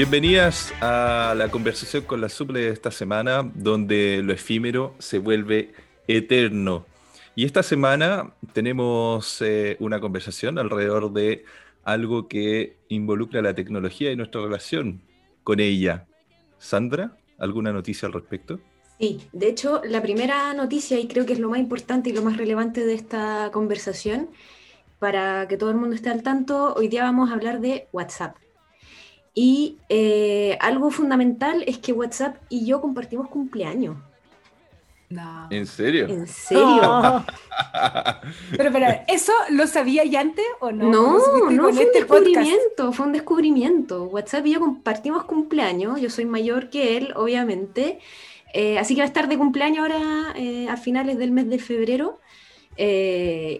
Bienvenidas a la conversación con la suple de esta semana, donde lo efímero se vuelve eterno. Y esta semana tenemos eh, una conversación alrededor de algo que involucra la tecnología y nuestra relación con ella. Sandra, ¿alguna noticia al respecto? Sí, de hecho, la primera noticia, y creo que es lo más importante y lo más relevante de esta conversación, para que todo el mundo esté al tanto, hoy día vamos a hablar de WhatsApp. Y eh, algo fundamental es que WhatsApp y yo compartimos cumpleaños. No. ¿En serio? ¿En serio? pero, pero, ¿eso lo sabía ya antes o no? No, no, fue un este descubrimiento, fue un descubrimiento. WhatsApp y yo compartimos cumpleaños, yo soy mayor que él, obviamente. Eh, así que va a estar de cumpleaños ahora eh, a finales del mes de febrero.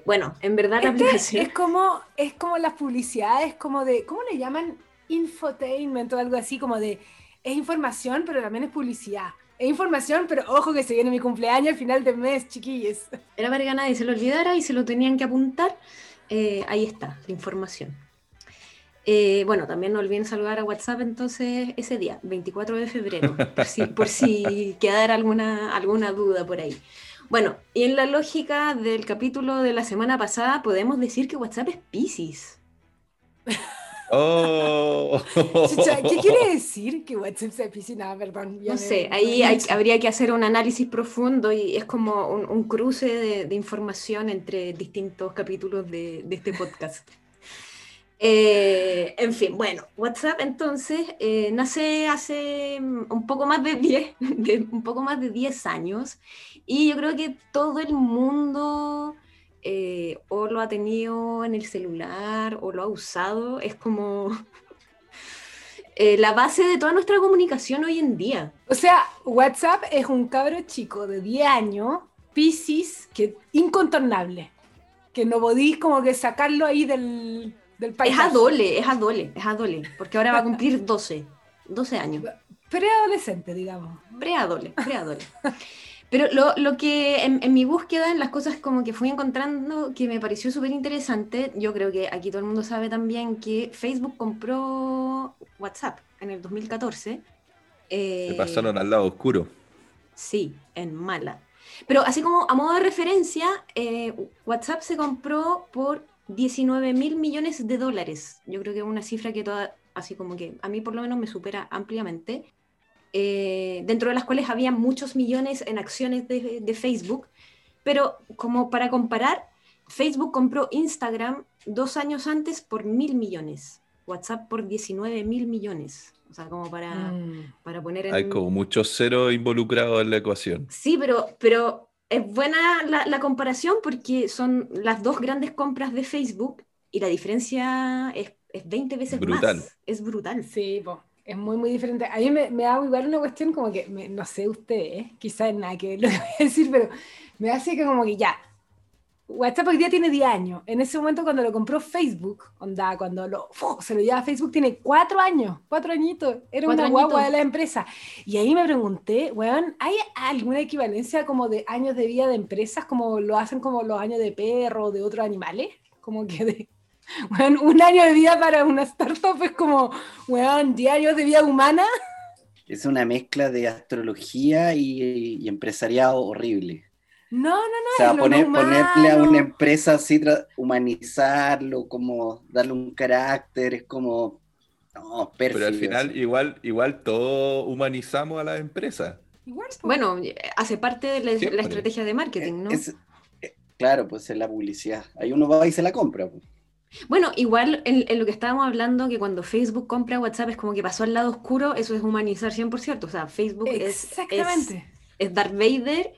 bueno, en verdad la aplicación... Es como, es como las publicidades, como de, ¿cómo le llaman? infotainment o algo así como de, es información, pero también es publicidad. Es información, pero ojo que se viene mi cumpleaños al final del mes, chiquillos. Era para que nadie se lo olvidara y se lo tenían que apuntar. Eh, ahí está, la información. Eh, bueno, también no olviden saludar a WhatsApp entonces ese día, 24 de febrero, por si, por si quedara alguna, alguna duda por ahí. Bueno, y en la lógica del capítulo de la semana pasada, podemos decir que WhatsApp es Pisces. Oh. ¿Qué quiere decir que WhatsApp sea piscina? Perdón. No sé, ahí habría que hacer un análisis profundo y es como un, cruce de, información entre distintos capítulos de, este podcast. Eh, en fin, bueno, WhatsApp entonces eh, nace hace un poco más de 10, un poco más de 10 años y yo creo que todo el mundo eh, o lo ha tenido en el celular o lo ha usado, es como eh, la base de toda nuestra comunicación hoy en día. O sea, WhatsApp es un cabro chico de 10 años, Pisces, que incontornable, que no podís como que sacarlo ahí del, del país. Es adole, es adole, es adole, porque ahora va a cumplir 12, 12 años. Preadolescente, digamos. Preadole, preadole. Pero lo, que en, mi búsqueda, en las cosas como que fui encontrando que me pareció súper interesante, yo creo que aquí todo el mundo sabe también que Facebook compró WhatsApp en el 2014. Se pasaron al lado oscuro. Sí, en mala. Pero así como a modo de referencia, eh, WhatsApp se compró por 19 mil millones de dólares. Yo creo que es una cifra que toda, así como que a mí por lo menos me supera ampliamente. Eh, dentro de las cuales había muchos millones en acciones de, Facebook, pero como para comparar, Facebook compró Instagram dos años antes por mil millones, WhatsApp por 19 mil millones. O sea, como para, mm. para poner en... Hay como muchos ceros involucrados en la ecuación. Sí, pero, pero es buena la, comparación porque son las dos grandes compras de Facebook y la diferencia es, es 20 veces brutal. más. Es brutal. Sí, pues es muy, muy diferente. A mí me, me da igual una cuestión como que, no sé usted, ¿eh? quizás nada que lo voy a decir, pero me hace que como que ya, WhatsApp hoy día tiene 10 años. En ese momento cuando lo compró Facebook, onda, cuando lo, se lo lleva a Facebook, tiene 4 años, 4 añitos. Era una guagua de la empresa. Y ahí me pregunté, weón, ¿hay alguna equivalencia como de años de vida de empresas como lo hacen como los años de perro o de otros animales? Como que de bueno, un año de vida para una startup es como, weón, diarios de vida humana. Es una mezcla de astrología y, empresariado horrible. No, no, no. O sea, ponerle a una empresa así, humanizarlo, como darle un carácter, es como. No, Pero al final, igual, igual todo humanizamos a la empresa. Igual, bueno, hace parte de la, estrategia de marketing, ¿no? Claro, pues es la publicidad. Ahí uno va y se la compra. Pues. Bueno, igual en, lo que estábamos hablando, que cuando Facebook compra WhatsApp es como que pasó al lado oscuro, eso es humanizar 100%. O sea, Facebook es, es, es, Darth Vader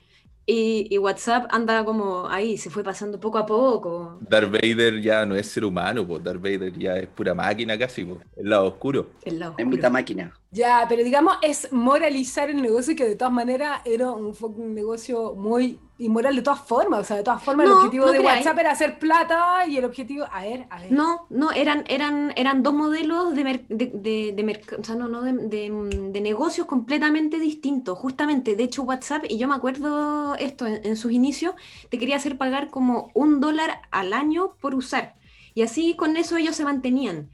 y, WhatsApp anda como ahí, se fue pasando poco a poco. Darth Vader ya no es ser humano, pues Darth Vader ya es pura máquina casi, el lado oscuro. El lado Es mucha máquina. Ya, pero digamos, es moralizar el negocio que de todas maneras era un negocio muy inmoral de todas formas. O sea, de todas formas, el objetivo no de creáis. WhatsApp era hacer plata y el objetivo. A ver, a ver. No, no, eran, eran, eran dos modelos de, mer- de, de- de merc- o sea, no, no, de, negocios completamente distintos. Justamente, de hecho, WhatsApp, y yo me acuerdo esto en, en sus inicios, te quería hacer pagar como un dólar al año por usar. Y así con eso ellos se mantenían.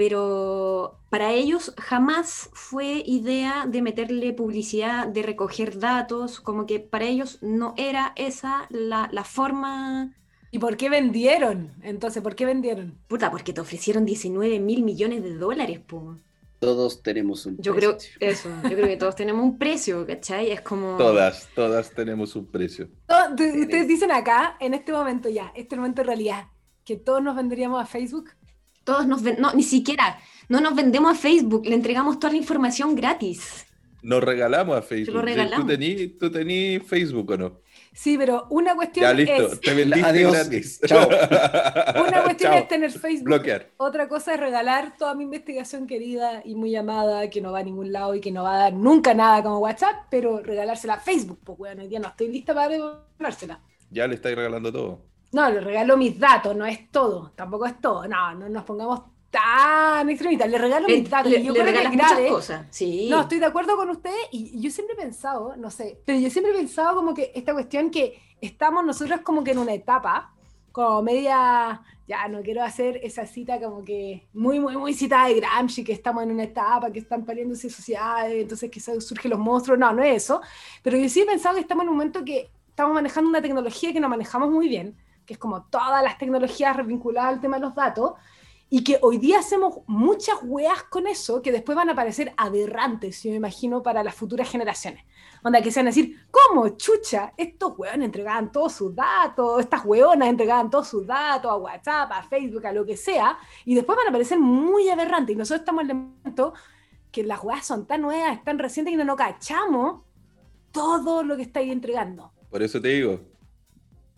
Pero para ellos jamás fue idea de meterle publicidad, de recoger datos, como que para ellos no era esa la, la forma ¿Y por qué vendieron? Entonces, ¿por qué vendieron? Puta, porque te ofrecieron 19 mil millones de dólares, po. Todos tenemos un Yo creo precio. eso, yo creo que todos tenemos un precio, ¿cachai? Es como... Todas, todas tenemos un precio. Ustedes dicen acá, en este momento ya, este momento de realidad, que todos nos venderíamos a Facebook. Todos nos ven... No, ni siquiera. No nos vendemos a Facebook, le entregamos toda la información gratis. Nos regalamos a Facebook. lo regalamos. ¿Tú tení, ¿Tú tení Facebook o no? Sí, pero una cuestión Ya listo, es. te vendiste Adiós. gratis. Chao. Una cuestión Chao. es tener Facebook. Bloquear. Otra cosa es regalar toda mi investigación querida y muy amada, que no va a ningún lado y que no va a dar nunca nada como WhatsApp, pero regalársela a Facebook, pues bueno, hoy día no estoy lista para regalársela. Ya le estáis regalando todo. No, le regalo mis datos, no es todo, tampoco es todo. No, no nos pongamos tan extremistas. Le regalo Le, mis datos. le- yo le creo que grave. cosas. Sí. No, estoy de acuerdo con usted y yo siempre he pensado, no sé, pero yo siempre he pensado como que esta cuestión que estamos nosotros como que en una etapa, como media, ya no quiero hacer esa cita como que muy, muy, muy citada de Gramsci, que estamos en una etapa, que están pariéndose sociedades, entonces que se- surgen los monstruos, no, no es eso, pero yo sí he pensado que estamos en un momento que estamos manejando una tecnología que no manejamos muy bien, que es como todas las tecnologías vinculadas al tema de los datos, y que hoy día hacemos muchas weas con eso que después van a parecer aberrantes, yo me imagino, para las futuras generaciones. Onda, que se van a decir, ¿cómo chucha? Estos weones entregaban todos sus datos, estas weonas entregaban todos sus datos a WhatsApp, a Facebook, a lo que sea, y después van a parecer muy aberrantes. Y nosotros estamos en el momento que las weas son tan nuevas, tan recientes que no nos cachamos todo lo que estáis entregando. Por eso te digo.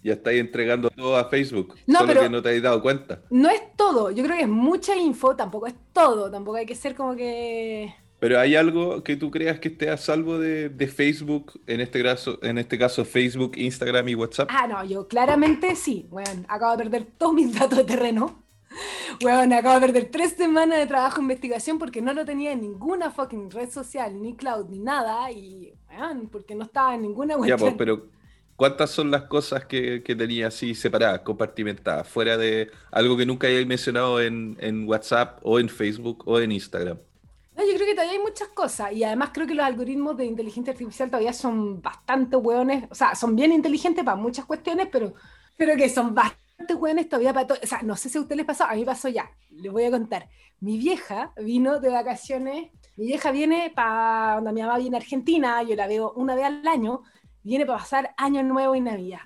Ya estáis entregando todo a Facebook. No, solo pero- que no te habéis dado cuenta. No es todo, yo creo que es mucha info, tampoco es todo, tampoco hay que ser como que... Pero hay algo que tú creas que esté a salvo de, de Facebook, en este, caso, en este caso Facebook, Instagram y WhatsApp. Ah, no, yo claramente sí, weón, acabo de perder todos mis datos de terreno. Weón, acabo de perder tres semanas de trabajo de investigación porque no lo tenía en ninguna fucking red social, ni cloud, ni nada, y weón, porque no estaba en ninguna ya, cuestión. pues, pero ¿cuántas son las cosas que, que tenías así separadas, compartimentadas, fuera de algo que nunca hayáis mencionado en, en WhatsApp o en Facebook o en Instagram? No, yo creo que todavía hay muchas cosas y además creo que los algoritmos de inteligencia artificial todavía son bastante hueones, o sea, son bien inteligentes para muchas cuestiones, pero, pero que son bastante hueones todavía para todo. O sea, no sé si a ustedes les pasó, a mí pasó ya, les voy a contar. Mi vieja vino de vacaciones, mi vieja viene para, donde mi mamá viene a Argentina, yo la veo una vez al año, viene para pasar Año Nuevo y Navidad.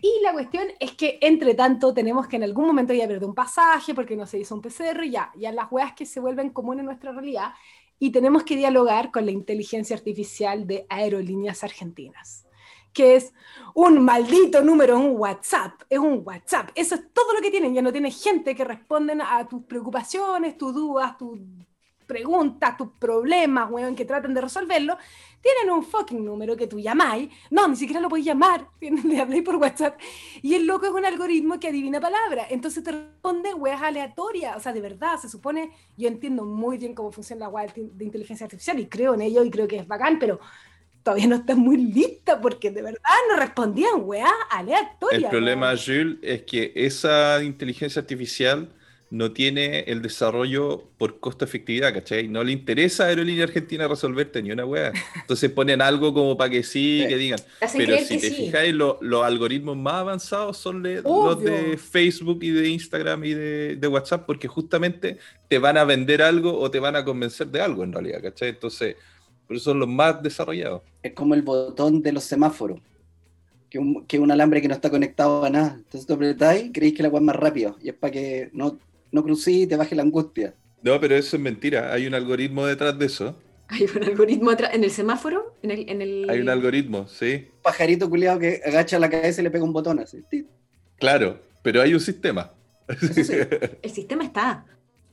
Y la cuestión es que, entre tanto, tenemos que en algún momento ya perder un pasaje porque no se hizo un PCR, ya, ya las weas que se vuelven comunes en nuestra realidad, y tenemos que dialogar con la inteligencia artificial de Aerolíneas Argentinas, que es un maldito número, un WhatsApp, es un WhatsApp, eso es todo lo que tienen, ya no tiene gente que responden a tus preocupaciones, tus dudas, tus preguntas, tus problemas, weón, que traten de resolverlo, tienen un fucking número que tú llamáis, no, ni siquiera lo podéis llamar, le habláis por WhatsApp, y el loco es un algoritmo que adivina palabras, entonces te responde weas aleatorias, o sea, de verdad, se supone, yo entiendo muy bien cómo funciona la wea de inteligencia artificial y creo en ello y creo que es bacán, pero todavía no está muy lista porque de verdad no respondían weas aleatorias. El problema. Jules, es que esa inteligencia artificial no tiene el desarrollo por costo-efectividad, ¿cachai? No le interesa a Aerolínea Argentina resolverte ni una weá. Entonces ponen algo como para que sí, Sí. que digan. Pero si te sí. fijáis, lo- los algoritmos más avanzados son le- los de Facebook y de Instagram y de, de WhatsApp, porque justamente te van a vender algo o te van a convencer de algo en realidad, ¿cachai? Entonces, por eso son los más desarrollados. Es como el botón de los semáforos. Que un, que un alambre que no está conectado a nada. Entonces tú apretáis y creéis que la agua es más rápido. Y es para que no, no crucí y te baje la angustia. No, pero eso es mentira. Hay un algoritmo detrás de eso. Hay un algoritmo atrás, en el semáforo, en el... En el... Hay un algoritmo, sí. Pajarito culiado que agacha la cabeza y le pega un botón así. Claro, pero hay un sistema. Sí. El sistema está.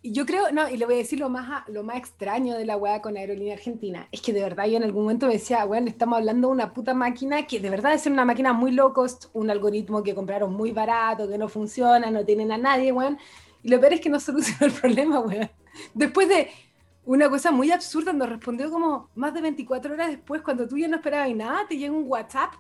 yo creo, no, y le voy a decir lo más, lo más extraño de la weá con Aerolínea Argentina, es que de verdad yo en algún momento me decía, bueno, estamos hablando de una puta máquina que de verdad es una máquina muy low cost, un algoritmo que compraron muy barato, que no funciona, no tienen a nadie, weón. Y lo peor es que no solucionó el problema, weón. Después de una cosa muy absurda, nos respondió como más de 24 horas después, cuando tú ya no esperabas nada, te llega un WhatsApp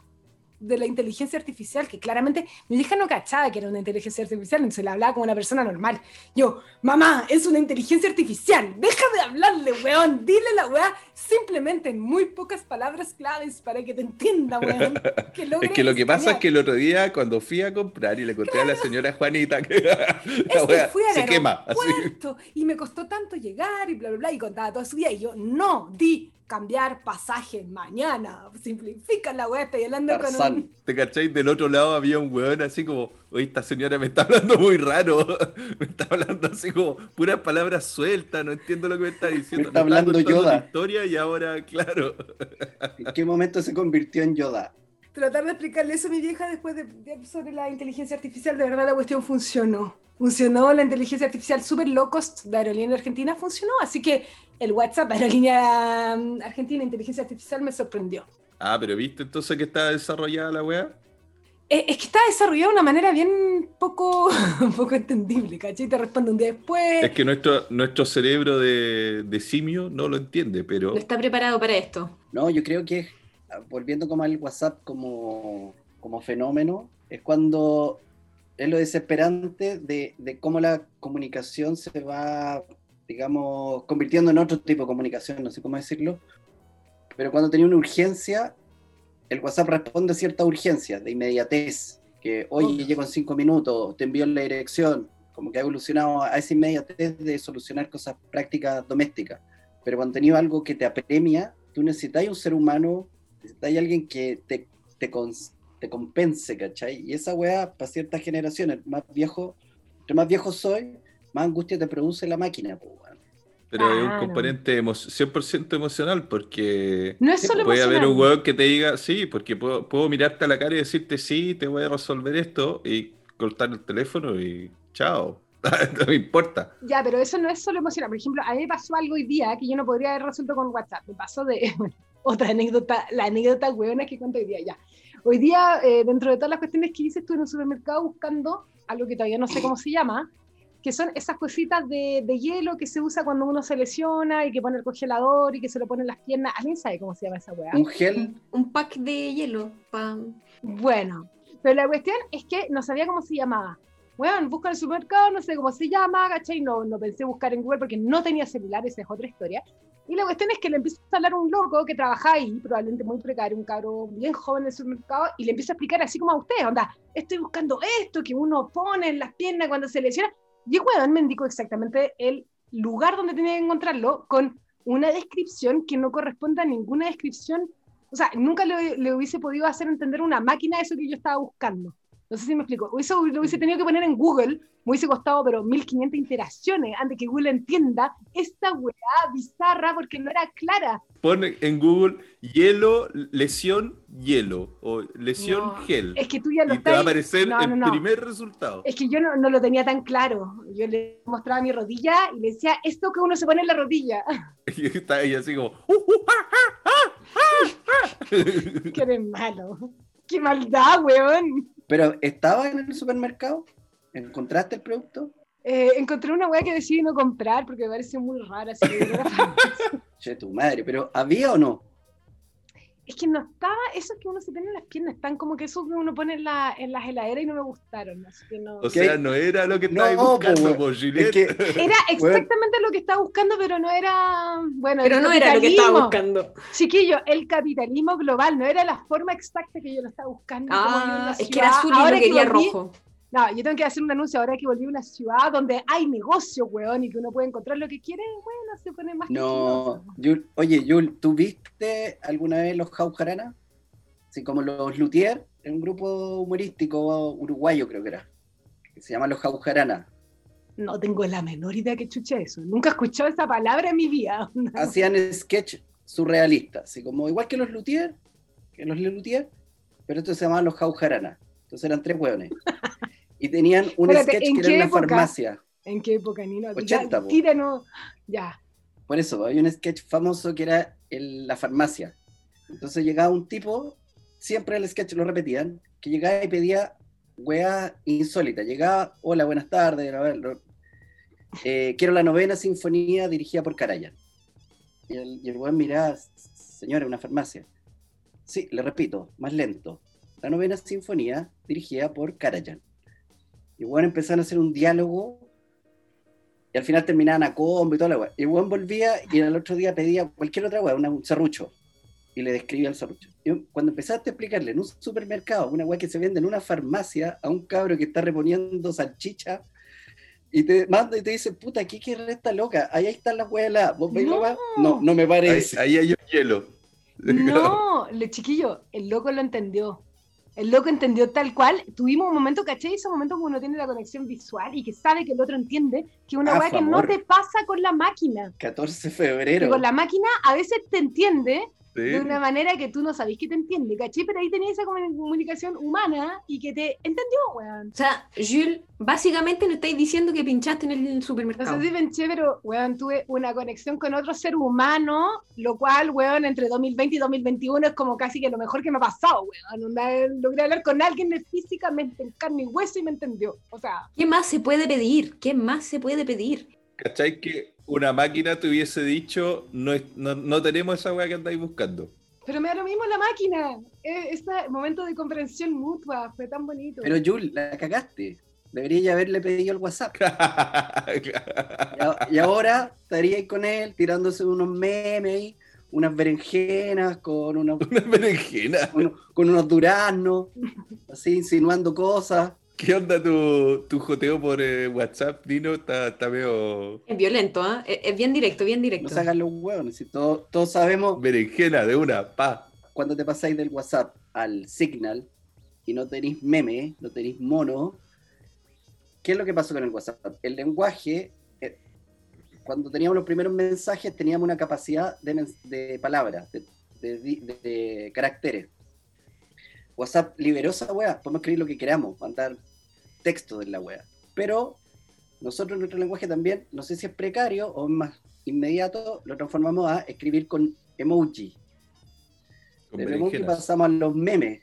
de la inteligencia artificial, que claramente mi hija no cachaba que era una inteligencia artificial, entonces le hablaba como una persona normal. Yo, mamá, es una inteligencia artificial, deja de hablarle, weón, dile la weá simplemente en muy pocas palabras claves para que te entienda, weón. es que lo que pasa es que el otro día cuando fui a comprar y le conté a la señora Juanita que la weá se quema. Y me costó tanto llegar y bla, bla, bla, y contaba todo su día, y yo, no, di cambiar pasaje mañana. Simplifica la weá, estoy hablando con un... ¿Te cacháis? Del otro lado había un weón así como, oye, esta señora me está hablando muy raro. me está hablando así como puras palabras sueltas, no entiendo lo que me está diciendo. Me está hablando Yoda. historia y ahora, claro. ¿En qué momento se convirtió en Yoda? Tratar de explicarle eso a mi vieja después de, sobre la inteligencia artificial, de verdad la cuestión funcionó funcionó la inteligencia artificial super low cost de Aerolínea Argentina, funcionó. Así que el WhatsApp Aerolínea mm, Argentina Inteligencia Artificial me sorprendió. Ah, pero ¿viste entonces que está desarrollada la web? Eh, es que está desarrollada de una manera bien poco, poco entendible, ¿cachai? Te responde un día después. Es que nuestro, nuestro cerebro de, de simio no lo entiende, pero... No está preparado para esto. No, yo creo que, volviendo como al WhatsApp como, como fenómeno, es cuando es lo desesperante de, de, cómo la comunicación se va, digamos, convirtiendo en otro tipo de comunicación, no sé cómo decirlo, pero cuando tenía una urgencia, el WhatsApp responde a cierta urgencia, de inmediatez, que hoy llego en cinco minutos, te envío la dirección, como que ha evolucionado a esa inmediatez de solucionar cosas prácticas domésticas. Pero cuando tenía algo que te apremia, tú necesitas un ser humano, necesitas alguien que te, te, te compense, ¿cachai? Y esa weá, para ciertas generaciones, más viejo, entre más viejo soy, más angustia te produce la máquina, pues, Pero es un componente 100% emocional, porque no es solo puede haber un weón que te diga, sí, porque puedo, puedo mirarte a la cara y decirte, sí, te voy a resolver esto, y cortar el teléfono y chao. no me importa. Ya, pero eso no es solo emocional. Por ejemplo, a mí me pasó algo hoy día que yo no podría haber resuelto con WhatsApp. Me pasó de, otra anécdota, la anécdota huevona que cuento hoy día, ya. Hoy día, eh, dentro de todas las cuestiones que hice, estuve en un supermercado buscando algo que todavía no sé cómo se llama, que son esas cositas de, de, hielo que se usa cuando uno se lesiona y que pone el congelador y que se lo pone en las piernas. ¿Alguien sabe cómo se llama esa weá? Un gel. Un pack de hielo. Bueno, pero la cuestión es que no sabía cómo se llamaba. Bueno, busco en el supermercado, no sé cómo se llama, ¿cachai? No, no pensé buscar en Google porque no tenía celular, esa es otra historia. Y la cuestión es que le empieza a hablar un loco que trabaja ahí, probablemente muy precario, un cabro bien joven en el supermercado, y le empieza a explicar así como a usted, onda, estoy buscando esto que uno pone en las piernas cuando se lesiona. Y el weón me indicó exactamente el lugar donde tenía que encontrarlo con una descripción que no corresponde a ninguna descripción. O sea, nunca le, le hubiese podido hacer entender una máquina eso que yo estaba buscando. No sé si me explico. Eso lo hubiese tenido que poner en Google, me hubiese costado, pero 1500 interacciones antes que Google entienda esta weá bizarra porque no era clara. Pone en Google hielo, lesión, hielo o lesión, gel. Es que tú ya lo Y te va a aparecer el primer resultado. Es que yo no, no, lo tenía tan claro. Yo le mostraba mi rodilla y le decía, esto que uno se pone en la rodilla. Y está ella así como, uh, uh, ah, ah, ah, eres malo. Qué maldad, weón. Pero estaba en el supermercado, ¿encontraste el producto? Eh, encontré una weá que decidí no comprar porque me pareció muy rara. Así che, tu madre, pero ¿había o no? Es que no estaba, eso que uno se pone en las piernas, están como que eso que uno pone en, la, en las heladeras y no me gustaron. Así que no. O sea, no era lo que estaba buscando, pues, Era exactamente lo que estaba buscando, pero no era. Bueno, pero no era lo que estaba buscando. Chiquillo, el capitalismo global no era la forma exacta que yo lo estaba buscando. Ah, es que era azul y Ahora quería rojo. No, yo tengo que hacer un anuncio ahora que volví a una ciudad donde hay negocio, weón, y que uno puede encontrar lo que quiere, bueno, se pone más No, oye, Yul, ¿tú viste alguna vez los Jaujarana? Así como los Luthier, un grupo humorístico uruguayo creo que era, que se llama los Jaujarana. No tengo la menor idea que chuche eso. Nunca he escuchado esa palabra en mi vida. Hacían sketch surrealistas, así como igual que los Luthier, que los Luthier, pero estos se llamaban los Jaujarana. Entonces eran tres hueones. y tenían un sketch que era en una farmacia. ¿En qué época, Nino? 80, ya, tíranos. Ya. Por eso, hay un sketch famoso que era la farmacia. Entonces llegaba un tipo, siempre el sketch lo repetían, que llegaba y pedía weá insólita. Llegaba, hola, buenas tardes, eh, quiero la novena sinfonía dirigida por Karajan. Y el, y el weón miraba, señora, una farmacia. Sí, le repito, más lento. La novena sinfonía dirigida por Karajan. Y weón empezaron a hacer un diálogo y al final terminaban a combo y toda la weá. Y el weón volvía y el otro día pedía cualquier otra weá, un serrucho. Y le describía el serrucho. Y cuando empezaste a explicarle en un supermercado, una weá que se vende en una farmacia, a un cabro que está reponiendo salchicha, y te manda y te dice, puta, ¿qué quiere esta loca? Ahí están las weas heladas. ¿Vos veis la No. weá? No, no me parece. ahí hay un hielo. No, le chiquillo, el loco lo entendió. El loco entendió tal cual. Tuvimos un momento, ¿cachai? Ese momento que uno tiene la conexión visual y que sabe que el otro entiende que una A weá que no te pasa con la máquina. 14 de Que febrero. con la máquina a veces te entiende Sí. de una manera que tú no sabés que te entiende, ¿cachai? Pero ahí tenías esa comu- comunicación humana y que te entendió, weón. O sea, Jules, básicamente no estáis diciendo que pinchaste en el No supermercado. sé si pensé, pero, weón, tuve una conexión con otro ser humano, lo cual, weón, entre 2020 y 2021 es como casi que lo mejor que me ha pasado, weón. Logré hablar con alguien físicamente en carne y hueso y me entendió. O sea, ¿Qué más se puede pedir? ¿Qué más se puede pedir? ¿Cachai que una máquina te hubiese dicho, no, no, no tenemos esa weá que andáis buscando? pero me da lo mismo la máquina. Este momento de comprensión mutua fue tan bonito. Pero Jul, la cagaste. Debería ya haberle pedido el WhatsApp. Y, ahora estaría ahí con él tirándose unos memes, ahí, unas berenjenas con unos, Una berenjena. unos- con unos duraznos, así insinuando cosas. ¿Qué onda tu, tu joteo por eh, WhatsApp, Dino? Está, está medio Es violento, ¿ah? Es, es bien directo, bien No directo. se hagan los huevos. Si todos, todos sabemos berenjena de una, pa. cuando te pasáis del WhatsApp al Signal y no tenéis meme, no tenéis mono, ¿qué es lo que pasó con el WhatsApp? El lenguaje, eh, cuando teníamos los primeros mensajes, teníamos una capacidad de, mens- de palabras, de, de- de- de caracteres. WhatsApp liberó esa wea, podemos escribir lo que queramos, mandar texto de la wea. Pero nosotros, nuestro lenguaje también, no sé si es precario o más inmediato, lo transformamos a escribir con emoji. Con De emoji pasamos a los memes.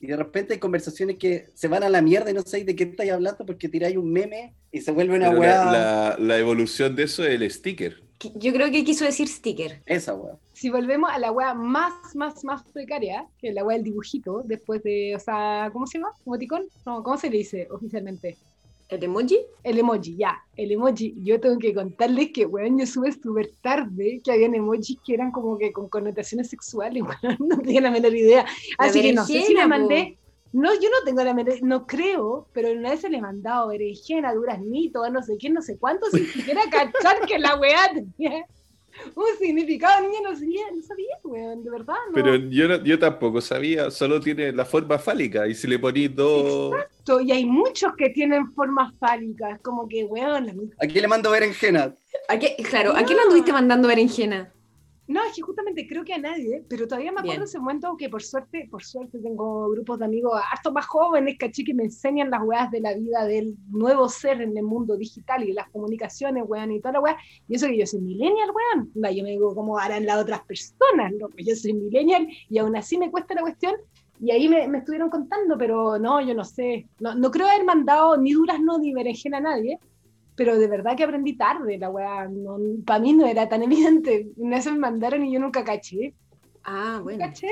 Y de repente hay conversaciones que se van a la mierda y no sabéis de qué estáis hablando porque tiráis un meme y se vuelve una Pero weá. la, la- la evolución de eso es el sticker. Yo creo que quiso decir sticker. Esa weá. si volvemos a la weá más, más, más precaria, que es la weá del dibujito, después de, o sea, ¿cómo se llama? ¿Emoticón? No, ¿cómo se le dice oficialmente? ¿El emoji? El emoji, ya, el emoji. Yo tengo que contarles que, weón, yo sube súper tarde que habían emojis que eran como que con connotaciones sexuales, weón, no tenía la menor idea. La Así que no sé si le po. mandé, no, yo no tengo la menor, no creo, pero una vez se le he mandado berenjena, duraznito, no sé qué, no sé cuánto, sin siquiera cachar que la weá tenía un significado, niña, no sabía, no sabía, weón, de verdad, no. Pero yo, no- yo tampoco sabía, solo tiene la forma fálica. Y si le ponís dos. Exacto, y hay muchos que tienen formas fálicas, como que, weón, la Aquí le mando berenjena. ¿A qué, claro, ¿a quién No. le anduviste mandando berenjena? No, es que justamente creo que a nadie, pero todavía me acuerdo Bien. ese momento que por suerte, por suerte tengo grupos de amigos harto más jóvenes, caché, que me enseñan las weas de la vida del nuevo ser en el mundo digital y las comunicaciones, weón, y toda la wea. Y eso que yo soy millennial, weón. No, yo me digo cómo harán las otras personas, loco. Yo soy millennial y aún así me cuesta la cuestión. Y ahí me, me estuvieron contando, pero no, yo no sé. No, no creo haber mandado ni durazno ni berenjena a nadie. Pero de verdad que aprendí tarde, la weá. No, para mí no era tan evidente. Una vez me mandaron y yo nunca caché. Ah, bueno. ¿Caché?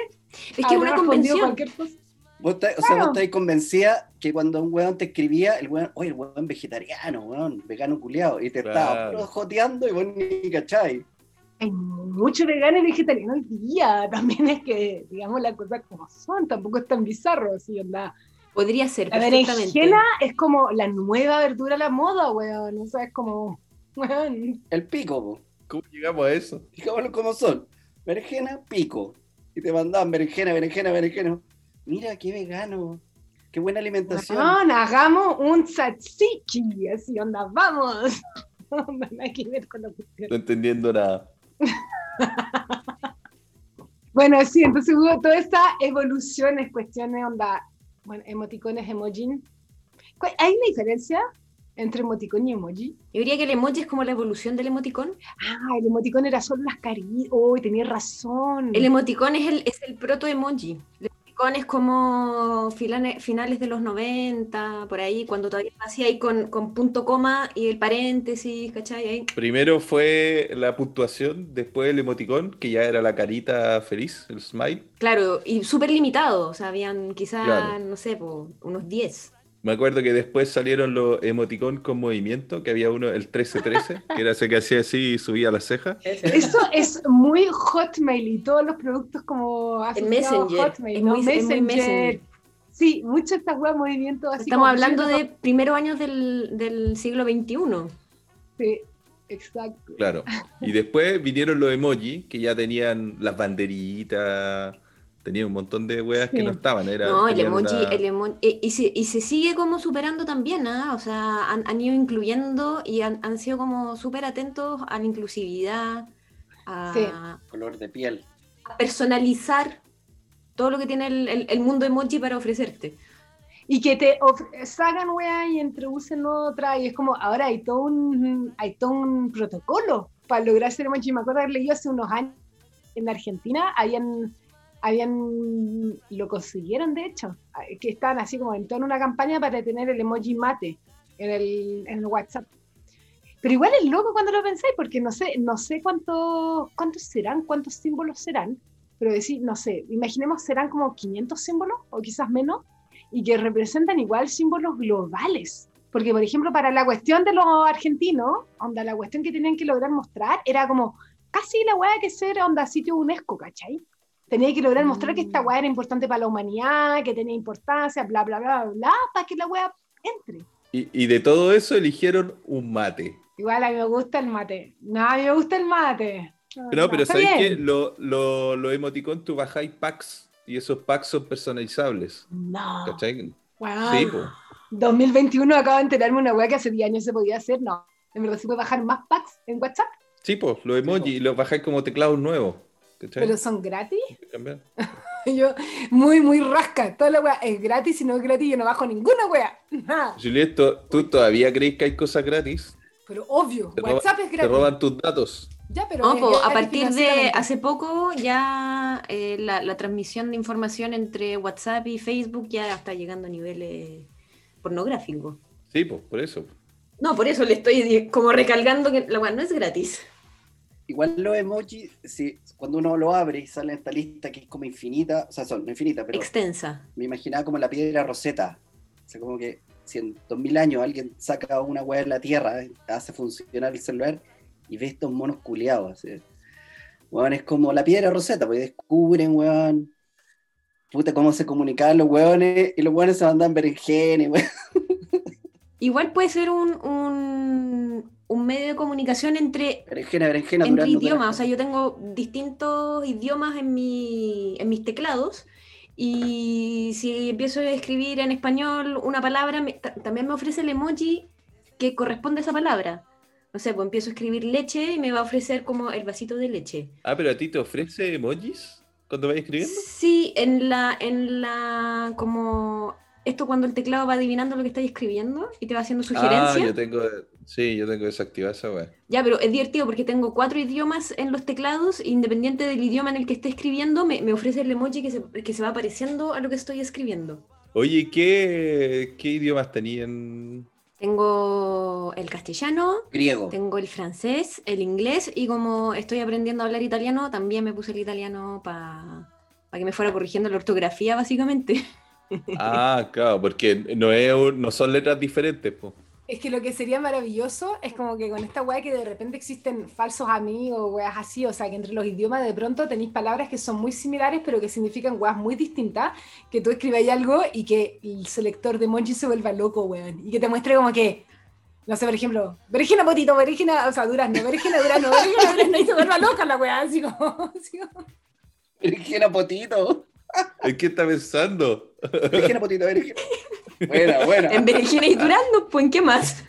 Es que una convención. cualquier cosa. Vos estáis- o sea, Claro. vos estáis convencida que cuando un weón te escribía, el weón, oye, el weón vegetariano, weón, vegano culiado, y te estaba Claro. puro joteando y vos ni cachai. Hay mucho vegano y vegetariano hoy día. También es que, digamos, las cosas como son. Tampoco es tan bizarro. Así, onda. Podría ser, La perfectamente. berenjena es como la nueva verdura a la moda, weón. O sea, es como, weón. El pico, po. ¿Cómo llegamos a eso? digámoslo como son. Berenjena, pico. Y te mandaban berenjena, berenjena, berenjena. Mira, qué vegano. Qué buena alimentación. Weón, hagamos un tzatziki. Así, onda, vamos. No hay que ver con la cuestión. No entendiendo nada. Bueno, sí, entonces hubo toda esta evolución, es cuestiones, onda, bueno, emoticones, emojin. ¿Cuál- ¿Hay una diferencia entre emoticón y emoji. Yo diría que el emoji es como la evolución del emoticón. Ah, el emoticón era solo las caritas. Uy, tenías razón. El emoticón es el, es el proto-emoji. El emoticón es como finales de los 90, por ahí, cuando todavía hacía ahí con, con punto coma y el paréntesis, ¿cachai? Ahí. Primero fue la puntuación, después el emoticón, que ya era la carita feliz, el smile. Claro, y súper limitado, o sea, habían quizás, Claro. no sé, po, unos 10. Me acuerdo que después salieron los emoticón con movimiento, que había uno, el 1313, que era ese que hacía así y subía las cejas. Eso es muy Hotmail y todos los productos como a Messenger, Hotmail, es ¿no? muy- es muy Messenger. Messenger. Sí, mucho esta web movimiento así. Estamos hablando de primeros años del, del siglo XXI. Sí, exacto. Claro. Y después vinieron los emoji, que ya tenían las banderitas, tenían un montón de weas que Sí. no estaban. Era, No, el emoji, una- el emo- eh, y, se, y se sigue como superando también, ¿ah? O sea, han, han ido incluyendo y han, han sido como súper atentos a la inclusividad, a, Sí. Color de piel. a personalizar todo lo que tiene el, el- el mundo emoji para ofrecerte. Y que te sacan wea y introducen otra, y es como, ahora hay todo un, hay todo un protocolo para lograr ser emoji. Me acuerdo haber leído hace unos años en Argentina, habían, habían, lo consiguieron de hecho, que estaban así como en toda una campaña para tener el emoji mate en el, en el WhatsApp. Pero igual es loco cuando lo pensáis, porque no sé, no sé cuánto, cuántos serán, cuántos símbolos serán, pero decir, no sé, imaginemos serán como 500 símbolos o quizás menos, y que representan igual símbolos globales. Porque, por ejemplo, para la cuestión de los argentinos, onda, la cuestión que tenían que lograr mostrar era como casi la weá que ser onda sitio UNESCO, ¿cachai? Tenía que lograr mostrar que esta weá era importante para la humanidad, que tenía importancia, bla, bla, bla, bla, bla, para que la weá entre. Y, y de todo eso eligieron un mate. Igual a mí me gusta el mate. No, a mí me gusta el mate. No, pero está ¿sabéis qué? bien. Lo, lo, lo emoticón tú bajáis packs y esos packs son personalizables. No. ¿Cachai? Weón. Sí, po. 2021 acabo de enterarme una weá que hace 10 años se podía hacer. No. En verdad se puede bajar más packs en WhatsApp, Sí, pues, los emojis y los bajáis como teclados nuevos. ¿Cachai? pero son gratis. Cambiar. Yo, muy, muy rasca. Toda la weá es gratis, si no es gratis, yo no bajo ninguna weá. Nada. Juliet, ¿tú- ¿tú todavía crees que hay cosas gratis? Pero obvio, Te, roba- WhatsApp es te gratis. roban tus datos. Ya, pero No, po, a partir de hace poco ya eh, la, la transmisión de información entre WhatsApp y Facebook ya está llegando a niveles pornográficos. Sí, pues, por eso. No, por eso le estoy como recalcando que la weá no es gratis. Igual los emojis, si, cuando uno lo abre y sale en esta lista que es como infinita, o sea, son no infinita, pero Extensa. me imaginaba como la piedra roseta. O sea, como que si en 2000 años alguien saca una weá en la tierra, eh, hace funcionar el celular y ve estos monos culeados. Así. Weón, es como la piedra roseta, pues descubren, weón. Puta, cómo se comunicaban los weones y los weones se mandan berenjenes, weón. Igual puede ser un, un, un medio de comunicación entre, Berenjena, berenjena, entre durazno, idiomas. O sea, yo tengo distintos idiomas en, mi, en mis teclados. Y si empiezo a escribir en español una palabra, me- también me ofrece el emoji que corresponde a esa palabra. No sé, pues empiezo a escribir leche y me va a ofrecer como el vasito de leche. Ah, pero a ti te ofrece emojis cuando vas escribiendo. Sí, en la, en la, como esto cuando el teclado va adivinando lo que estáis escribiendo y te va haciendo Ah, sugerencias. yo tengo, sí, yo tengo desactivada esa weá. Ya, pero es divertido porque tengo cuatro idiomas en los teclados, independiente del idioma en el que esté escribiendo, me, me ofrece el emoji que se, que se va apareciendo a lo que estoy escribiendo. Oye, ¿qué, qué idiomas tenían? Tengo el castellano, Griego. tengo el francés, el inglés y como estoy aprendiendo a hablar italiano, también me puse el italiano para que me fuera corrigiendo la ortografía, básicamente. Ah, claro, porque no, es un- no son letras diferentes, po. Es que lo que sería maravilloso es como que con esta weá que de repente existen falsos amigos, weas así, o sea, que entre los idiomas de pronto tenéis palabras que son muy similares, pero que significan weas muy distintas, que tú escribáis algo y que el selector de emoji se vuelva loco, weón, y que te muestre como que, no sé, por ejemplo, berenjena potito, berenjena, o sea, durazno, berenjena durazno, berenjena durazno, y se vuelva loca la weá, así como, así como- Berenjena potito. ¿En qué está pensando? Berenjena potito, berenjena. Buena, buena. En berenjena y durazno, pues ¿en qué más?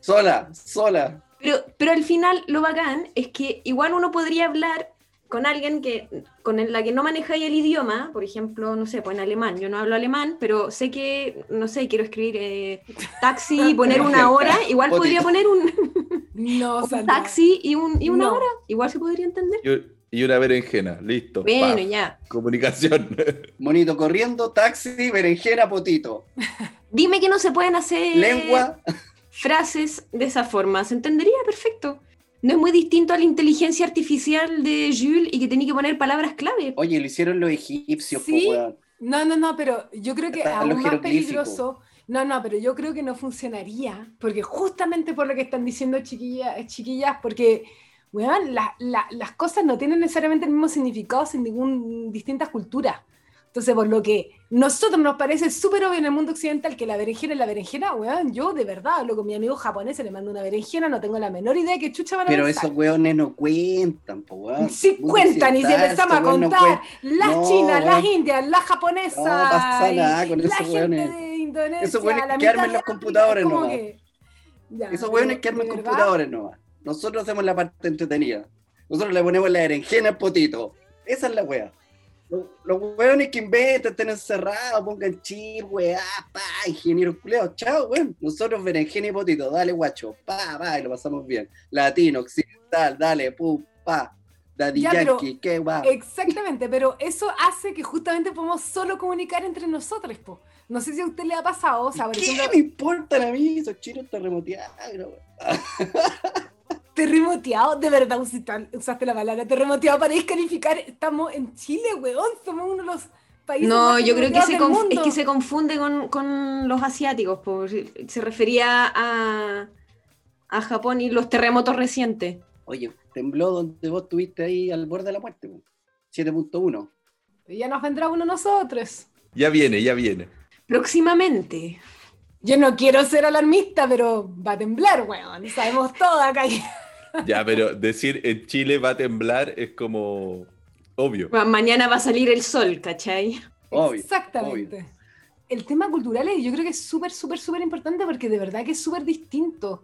Sola, sola. Pero, pero al final lo bacán es que igual uno podría hablar con alguien que con el- la que no manejáis el idioma, por ejemplo, no sé, pues en alemán, yo no hablo alemán, pero sé que, no sé, quiero escribir eh, taxi y poner una hora, igual Potito. podría poner un, No, un Sandra. taxi y, un, y una No. hora, igual se podría entender. Y, y una berenjena, listo. Bueno, pa, ya. Comunicación. Monito corriendo, taxi, berenjena, potito. Dime que no se pueden hacer Lengua. frases de esa forma, se entendería perfecto. No es muy distinto a la inteligencia artificial de Jules y que tenía que poner palabras clave. Oye, lo hicieron los egipcios, Sí. No, no, no, pero yo creo que Hasta aún más peligroso. No, no, pero yo creo que no funcionaría, porque justamente por lo que están diciendo chiquillas, chiquillas porque, weón, la- la- las cosas no tienen necesariamente el mismo significado en ningún distintas culturas. Entonces, por lo que nosotros nos parece súper obvio en el mundo occidental que la berenjena es la berenjena, weón, yo de verdad hablo con mi amigo japonés, le mando una berenjena, no tengo la menor idea de qué chucha van a Pero pensar. esos weones no cuentan, po, weón. Sí cuentan y occidental, empezamos a weones no contar las No, chinas, las weón. indias, las japonesas, No pasa nada con esos weones. de Indonesia, Esos weones que armen los computadores nomás. Esos weones que verdad, computadores nomás. Nosotros hacemos la parte entretenida. Nosotros le ponemos la berenjena al potito. Esa es la wea. Los, los weones que inventan, estén encerrados, pongan chip, weá, pa, ingenieros culeados, chao, weón. Nosotros berenjena y potito, dale guacho, pa, pa, y lo pasamos bien. Latino, occidental, dale, pum, pa. Daddy Ya, pero- Yankee, qué guau. Exactamente, pero eso hace que justamente podamos solo comunicar entre nosotros, po. No sé si a usted le ha pasado, o sea, ¿Qué ejemplo, me importan a mí esos chinos terremoteados, weón? terremoteado, de verdad usaste, la palabra terremoteado para descalificar, estamos en Chile, weón, somos uno de los países No, más yo creo que se, conf- es que se confunde con, con los asiáticos. po. Se refería a, a Japón y los terremotos recientes. Oye, tembló donde vos estuviste ahí al borde de la muerte, weón. 7.1. Ya nos vendrá uno nosotros. Ya viene, ya viene. Próximamente. Yo no quiero ser alarmista, pero va a temblar, weón. Sabemos todo acá. Ya, pero decir en Chile va a temblar es como obvio. Ma- Mañana va a salir el sol, ¿cachai? Obvio, Exactamente. El tema cultural es- yo creo que es súper, súper, súper importante porque de verdad que es súper distinto.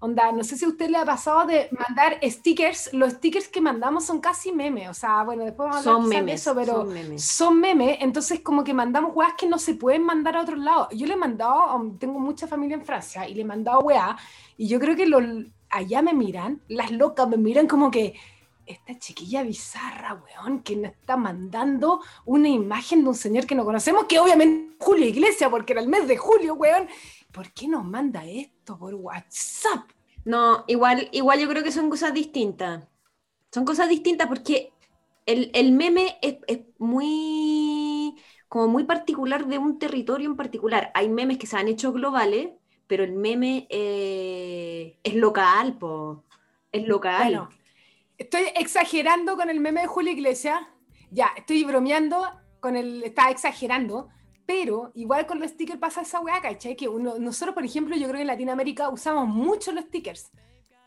Onda, no sé si a usted le ha pasado de mandar stickers. Los stickers que mandamos son casi memes. O sea, bueno, después vamos a hablar Son quizás de memes. eso, pero son memes. son memes, entonces como que mandamos weas que no se pueden mandar a otros lados. Yo le he mandado, tengo mucha familia en Francia, y le he mandado weas, y yo creo que los, allá me miran, las locas me miran como que, esta chiquilla bizarra, weón, que nos está mandando una imagen de un señor que no conocemos, que obviamente Julio Iglesia, porque era el mes de julio, weón. ¿Por qué nos manda esto por WhatsApp? No, igual, igual yo creo que son cosas distintas. Son cosas distintas porque el, el meme es, es muy, como muy particular de un territorio en particular. Hay memes que se han hecho globales, pero el meme eh, es local, po. Es local. Bueno, estoy exagerando con el meme de Julio Iglesias. Ya, estoy bromeando con el. Estaba exagerando. Pero igual con los stickers pasa esa weá, ¿cachai? Que uno, nosotros, por ejemplo, yo creo que en Latinoamérica usamos mucho los stickers.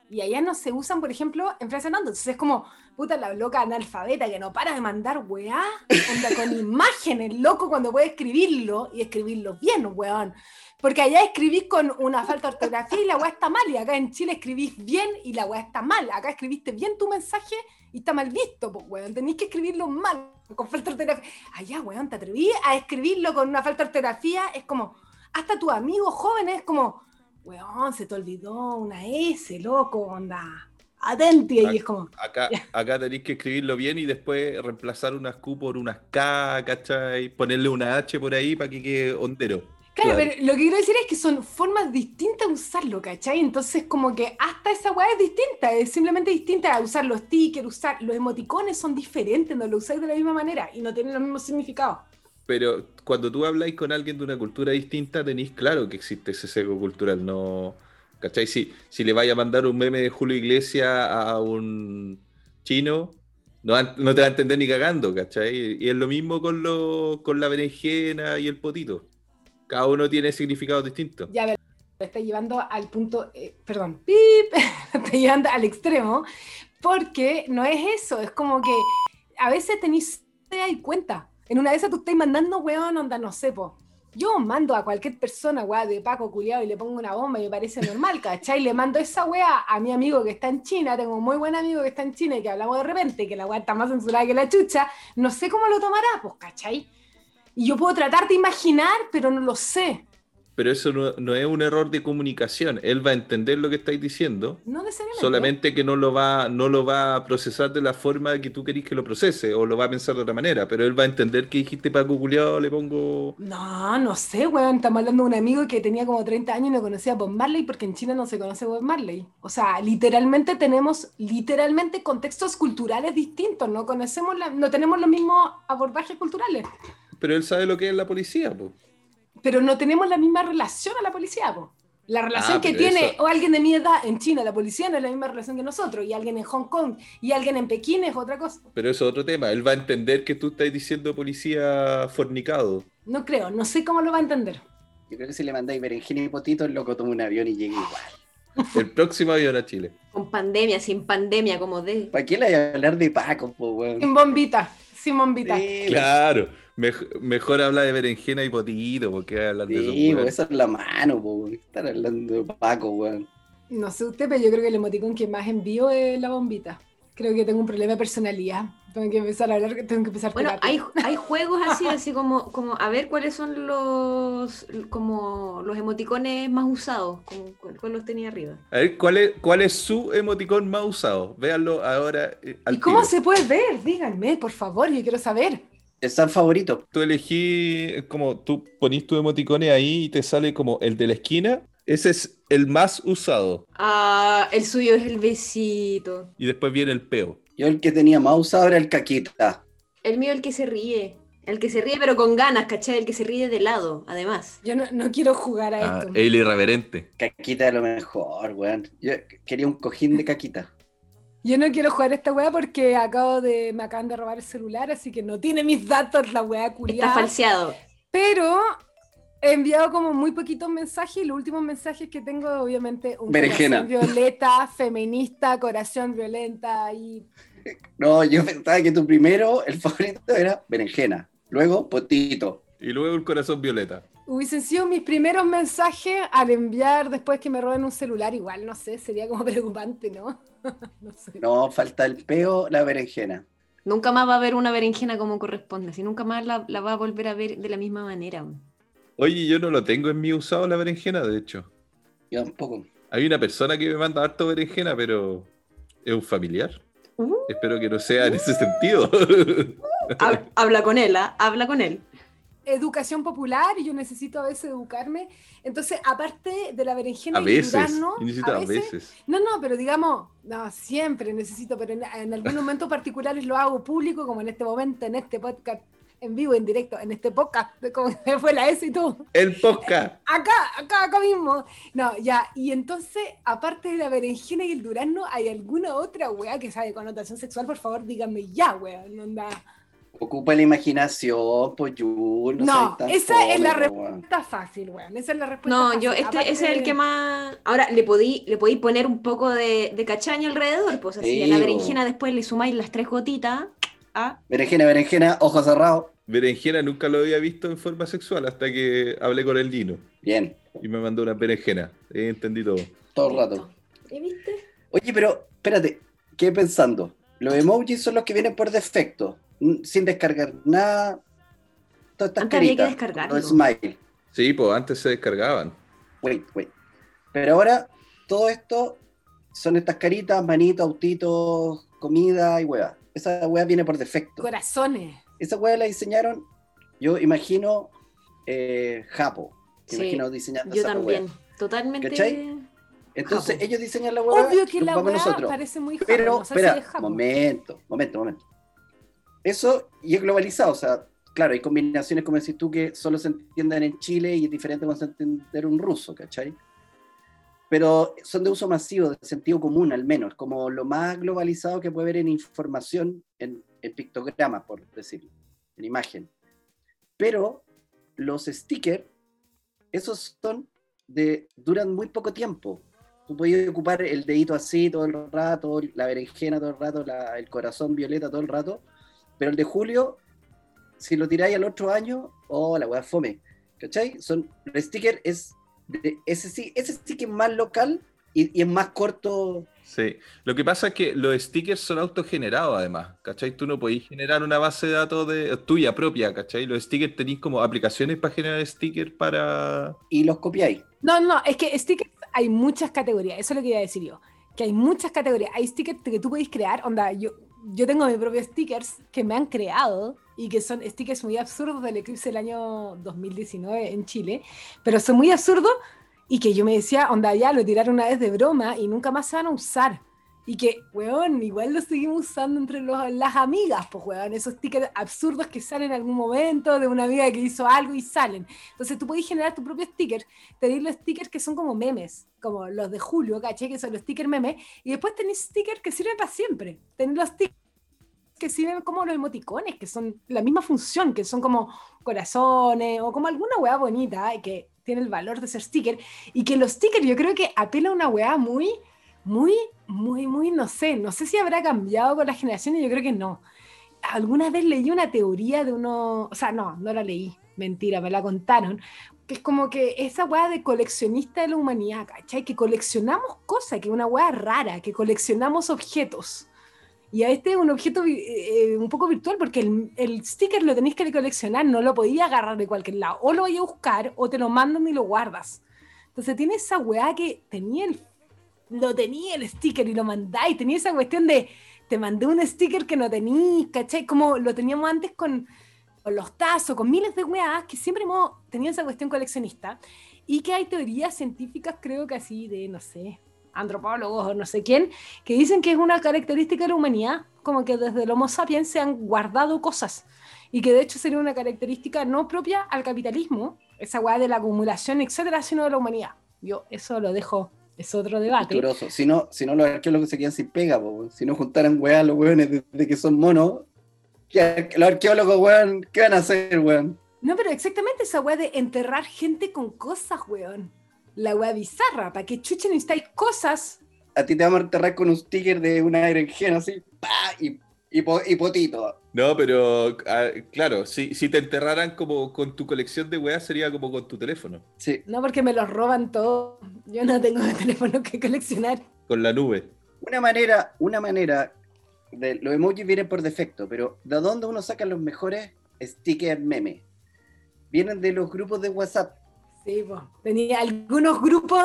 Y allá no se usan, por ejemplo, en Francia no. Entonces es como, puta, la loca analfabeta que no para de mandar weá. Onda con imágenes, loco, cuando puede escribirlo y escribirlo bien, weón. Porque allá escribís con una falta de ortografía y la weá está mal. Y acá en Chile escribís bien y la weá está mal. Acá escribiste bien tu mensaje y está mal visto, pues, weón. Tenéis que escribirlo mal, con falta de ortografía. Allá, weón, te atreví a escribirlo con una falta de ortografía. Es como, hasta tus amigos jóvenes, es como, weón, se te olvidó una S, loco, onda. Atenti. Y es como, Acá, acá tenéis que escribirlo bien y después reemplazar unas Q por unas K, ¿cachai? Ponerle una H por ahí para que quede hondero. Claro, Claro. pero lo que quiero decir es que son formas distintas de usarlo, ¿cachai? Entonces, como que hasta esa weá es distinta, es simplemente distinta a usar los stickers, usar los emoticones son diferentes, no lo usáis de la misma manera y no tienen los mismos significados. Pero cuando tú habláis con alguien de una cultura distinta, tenéis claro que existe ese sesgo cultural, ¿no? ¿Cachai? Si, si le vaya a mandar un meme de Julio Iglesias a un chino, no te va a entender ni cagando, ¿cachai? Y es lo mismo con, lo, con la berenjena y el potito. Cada uno tiene significados distintos. Ya, a ver, lo está llevando al punto, eh, perdón, pip, lo está llevando al extremo, porque no es eso, es como que a veces tenéis te das cuenta. En una de esas tú estás mandando, weón, onda, no sé, po. Yo mando a cualquier persona, weá, de Paco culiado y le pongo una bomba y me parece normal, ¿cachai? Le mando esa weá a mi amigo que está en China, tengo un muy buen amigo que está en China y que hablamos de repente, que la weá está más censurada que la chucha, no sé cómo lo tomará, pues, ¿cachai? Y yo puedo tratar de imaginar, pero no lo sé. Pero eso no, no es un error de comunicación. Él va a entender lo que estáis diciendo, No necesariamente. solamente que no lo va, no lo va a procesar de la forma que tú querís que lo procese, o lo va a pensar de otra manera. Pero él va a entender que dijiste Paco Culeado, le pongo. No, no sé, weón. Estamos hablando de un amigo que tenía como 30 años y no conocía a Bob Marley porque en China no se conoce Bob Marley. O sea, literalmente tenemos literalmente contextos culturales distintos. No conocemos, la- no tenemos los mismos abordajes culturales. Pero él sabe lo que es la policía, po. Pero no tenemos la misma relación a la policía, po. La relación Ah, que tiene eso- o alguien de mi edad en China, la policía no es la misma relación que nosotros, y alguien en Hong Kong y alguien en Pekín es otra cosa. Pero eso es otro tema. Él va a entender que tú estás diciendo policía fornicado. No creo, no sé cómo lo va a entender. Yo creo que si le mandáis berenjena y potito, el loco toma un avión y llega igual. El próximo avión a Chile. Con pandemia, sin pandemia, como de. ¿Para qué le voy a hablar de Paco, po, weón? Sin bombita, sin bombita. Sí, Claro. Mej- mejor habla de berenjena y potito, porque hablar de eso. Sí, po, esa es la mano, po. Estar hablando de Paco, weón. No sé usted, pero yo creo que el emoticón que más envío es la bombita. Creo que tengo un problema de personalidad. Tengo que empezar a hablar, tengo que empezar Bueno, terapia. hay, hay juegos así, así como, como a ver cuáles son los como los emoticones más usados, como cuál cuál los tenía arriba. A ver, ¿cuál es, ¿cuál es su emoticón más usado? Véanlo ahora. eh, al ¿Y cómo tiro. se puede ver? Díganme, por favor, yo quiero saber. ¿Están favoritos? Tú elegí, es como tú ponís tu emoticones ahí y te sale como el de la esquina. Ese es el más usado. Ah, el suyo es el besito. Y después viene el peo. Yo el que tenía más usado era el caquita. El mío el que se ríe. El que se ríe pero con ganas, ¿cachai? El que se ríe de lado, además. Yo no, no quiero jugar a Ah, esto. el irreverente. Caquita es lo mejor, weón. Yo quería un cojín de caquita. Yo no quiero jugar a esta weá porque acabo de. me acaban de robar el celular, así que no tiene mis datos la weá Está culiada. falseado. Pero he enviado como muy poquitos mensajes y los últimos mensajes que tengo, obviamente, un Berenjena. corazón violeta, feminista, corazón violenta y. No, yo pensaba que tu primero, el favorito era berenjena. Luego, potito. Y luego el corazón violeta. Hubiesen sido mis primeros mensajes al enviar después que me roben un celular, igual, no sé, sería como preocupante, ¿no? no sé. No, falta el peo, la berenjena. Nunca más va a haber una berenjena como corresponde. Si nunca más la, la va a volver a ver de la misma manera. Oye, yo no lo tengo en mi usado la berenjena, de hecho. Yo tampoco. Hay una persona que me manda harto berenjena, pero es un familiar. Uh. Espero que no sea en ese sentido. Hab- Habla con él, ¿ah? Habla con él. Educación popular y yo necesito a veces educarme. Entonces, aparte de la berenjena a y el veces. durazno, y necesita a a veces- veces. No, no, pero digamos, no, siempre necesito, pero en, en algunos momentos particulares lo hago público, como en este momento, en este podcast, en vivo, en directo, en este podcast, como fue la S y todo. El podcast. Acá, acá, acá mismo. No, ya, y entonces, aparte de la berenjena y el durazno, ¿hay alguna otra weá que sabe connotación sexual? Por favor, díganme ya, weá. No, anda. Ocupa la imaginación, pues Jul, No, tan esa es la. Está fácil, weón. Esa es la respuesta. No, fácil. yo, este, Aparte ese es el de- que más. Ahora, le podí, le podí poner un poco de, de cachaña alrededor, pues así. a Sí, la bo. berenjena después le sumáis las tres gotitas. Berenjena, berenjena, ojos cerrados. Berenjena nunca lo había visto en forma sexual hasta que hablé con el Dino Bien, y me mandó una berenjena. He entendido. todo el rato. ¿Y viste? Oye, pero espérate, quedé pensando. Los emojis son los que vienen por defecto, sin descargar nada. Todas estas Antes había que descargarlo. smile. Sí, pues antes se descargaban. Wait, wait. Pero ahora todo esto son estas caritas, manitos, autitos, comida y hueá. Esa hueá viene por defecto. Corazones. Esa hueá la diseñaron, yo imagino, eh, Japo. Sí, imagino diseñando Yo esa también. hueá. Totalmente. ¿Cachai? Entonces Japo. ellos diseñan la hueá. Obvio que la weá nosotros. parece muy japo, Pero, no sé si espera, es japo. momento, momento, momento. Eso, y es globalizado, o sea, claro, hay combinaciones, como decís tú, que solo se entienden en Chile y es diferente cuando se entender un ruso, ¿cachai? Pero son de uso masivo, de sentido común al menos, como lo más globalizado que puede haber en información, en, en pictogramas, por decirlo, en imagen. Pero los stickers, esos son de, duran muy poco tiempo. Tú podías ocupar el dedito así todo el rato, la berenjena todo el rato, la- el corazón violeta todo el rato, pero el de Julio, si lo tiráis al otro año, oh, la weá fome. ¿Cachai? Son, el sticker es, de- ese sí, ese sí que es más local y, y es más corto. Sí. Lo que pasa es que los stickers son autogenerados además, ¿cachai? Tú no podés generar una base de datos de, tuya propia, ¿cachai? Los stickers tenéis como aplicaciones para generar stickers para... Y los copiáis. No, no, es que stickers hay muchas categorías, eso es lo que iba a decir yo, que hay muchas categorías, hay stickers que tú podéis crear, onda, yo, yo tengo mis propios stickers que me han creado y que son stickers muy absurdos del eclipse del año 2019 en Chile, pero son muy absurdos y que yo me decía, onda, ya lo tiraron una vez de broma y nunca más se van a usar. Y que, weón, igual lo seguimos usando entre los- las amigas, pues, weón, esos stickers absurdos que salen en algún momento de una amiga que hizo algo y salen. Entonces tú podés generar tu propio sticker, tenéis los stickers que son como memes, como los de Julio, ¿caché? Que son los stickers memes, y después tenéis stickers que sirven para siempre. Tenéis los stickers que sirven como los emoticones, que son la misma función, que son como corazones o como alguna weá bonita que tiene el valor de ser sticker, y que los stickers yo creo que apela a una weá muy, muy, muy, muy, no sé, no sé si habrá cambiado con las generaciones, yo creo que no. Alguna vez leí una teoría de uno, o sea, no, no la leí, mentira, me la contaron, que es como que esa weá de coleccionista de la humanidad, ¿cachai? Que coleccionamos cosas, que es una weá rara, que coleccionamos objetos. Y a este es un objeto eh, un poco virtual porque el, el sticker lo tenéis que coleccionar, no lo podías agarrar de cualquier lado. O lo vais a buscar o te lo mandan y lo guardas. Entonces tiene esa weá que tenía el, lo tenía el sticker y lo mandáis. Tenía esa cuestión de te mandé un sticker que no tenías, ¿cachai? Como lo teníamos antes con, con los tazos, con miles de weas que siempre hemos tenido esa cuestión coleccionista. Y que hay teorías científicas, creo que así, de, no sé, antropólogos o no sé quién, que dicen que es una característica de la humanidad, como que desde el Homo sapiens se han guardado cosas y que de hecho sería una característica no propia al capitalismo, esa weá de la acumulación, etcétera, sino de la humanidad. Yo eso lo dejo, es otro debate. Culturoso. Si no, si no, los arqueólogos se quedan sin pega, po, weón. si no juntaran weá los weones desde que son monos. ¿qué Los arqueólogos, weón, ¿qué van a hacer, weón? No, pero exactamente esa weá de enterrar gente con cosas, weón. La weá bizarra, para que chuchen necesitáis cosas. A ti te vamos a enterrar con un sticker de una berenjena así, pa, y, y, po- y potito. No, pero ah, claro, si, si te enterraran como con tu colección de weas sería como con tu teléfono, Sí. No porque me los roban todo. Yo no tengo teléfono que coleccionar. con la nube. Una manera, una manera, de, los emojis vienen por defecto, pero ¿de dónde uno saca los mejores stickers meme? Vienen de los grupos de WhatsApp. Sí, pues. Tenía algunos grupos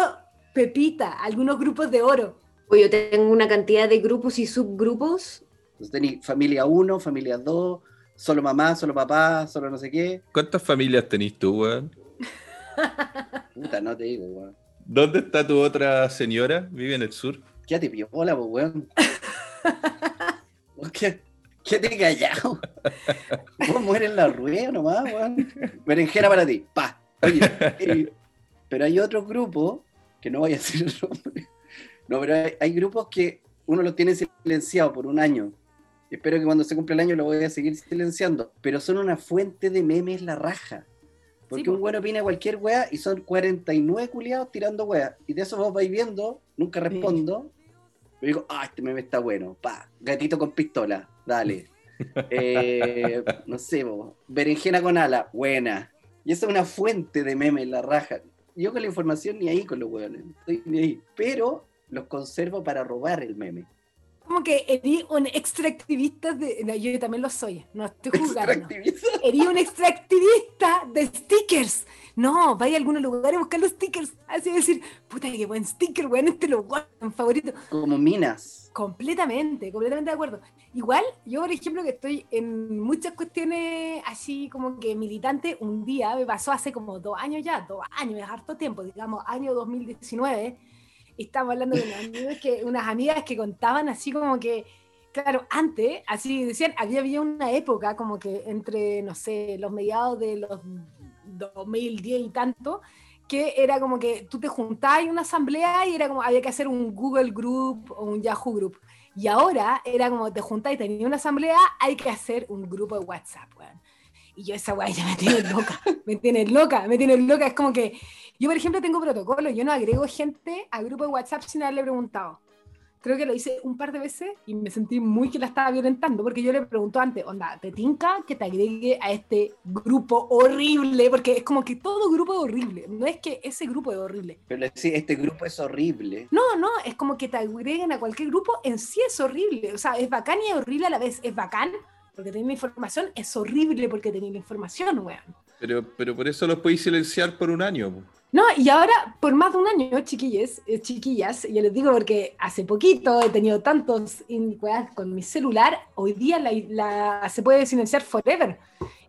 pepita, algunos grupos de oro. O yo tengo una cantidad de grupos y subgrupos. Entonces tenéis familia 1, familia 2, solo mamá, solo papá, solo no sé qué. ¿Cuántas familias tenés tú, weón? Puta, no te digo, weón. ¿Dónde está tu otra señora? ¿Vive en el sur? Quédate piola, pues, weón. ¿Qué? Quédate callado. Vos mueres en la rueda nomás, weón. Berenjena para ti, pa. Oye, eh, pero hay otros grupos, que no voy a decir el nombre. No, pero hay, hay grupos que uno los tiene silenciado por un año. Espero que cuando se cumpla el año lo voy a seguir silenciando. Pero son una fuente de memes la raja. Porque Sí, un weón opina cualquier wea y son 49 culiados tirando wea. Y de eso vos vais viendo, nunca respondo. Me digo, ah, este meme está bueno. Pa, gatito con pistola, dale. Eh, no sé, bo, berenjena con ala, buena. Y esa es una fuente de memes la raja. Yo con la información ni ahí con los weones, estoy ni ahí. Pero los conservo para robar el meme. Como que erí un extractivista de. No, yo también lo soy, no estoy juzgando. Extractivista. Erí un extractivista de stickers. No, vaya a algún lugar a buscar los stickers. Así decir, puta, qué buen sticker, weón, este lo guardan favorito. Como minas. Completamente, completamente de acuerdo. Igual, yo, por ejemplo, que estoy en muchas cuestiones así como que militante, un día me pasó hace como dos años ya, dos años, es harto tiempo, digamos, año 2019. Estaba hablando unas amigas que, unas amigas que contaban así como que, claro, antes, así decían, había, había una época como que entre, no sé, los mediados de los 2010 y tanto, que era como que tú te juntabas en una asamblea y era como había que hacer un Google Group o un Yahoo Group. Y ahora era como te juntáis y tenías una asamblea, hay que hacer un grupo de WhatsApp, weón. Y yo esa weá ya me tiene loca, me tiene loca, me tiene loca. Es como que yo, por ejemplo, tengo protocolo, yo no agrego gente al grupo de WhatsApp sin haberle preguntado. creo que lo hice un par de veces y me sentí muy que la estaba violentando, porque yo le pregunto antes, onda, ¿te tinca que te agregue a este grupo horrible? Porque es como que todo grupo es horrible, no es que ese grupo es horrible. Pero sí, este grupo es horrible. No, no, es como que te agreguen a cualquier grupo, en sí es horrible, o sea, es bacán y es horrible a la vez, es bacán porque tenéis la información, es horrible porque tenéis la información, weón. Pero, pero por eso los podéis silenciar por un año. No, y ahora, por más de un año, chiquillas, eh, chiquillas, yo les digo porque hace poquito he tenido tantos weas con mi celular, hoy día la, la- se puede silenciar forever.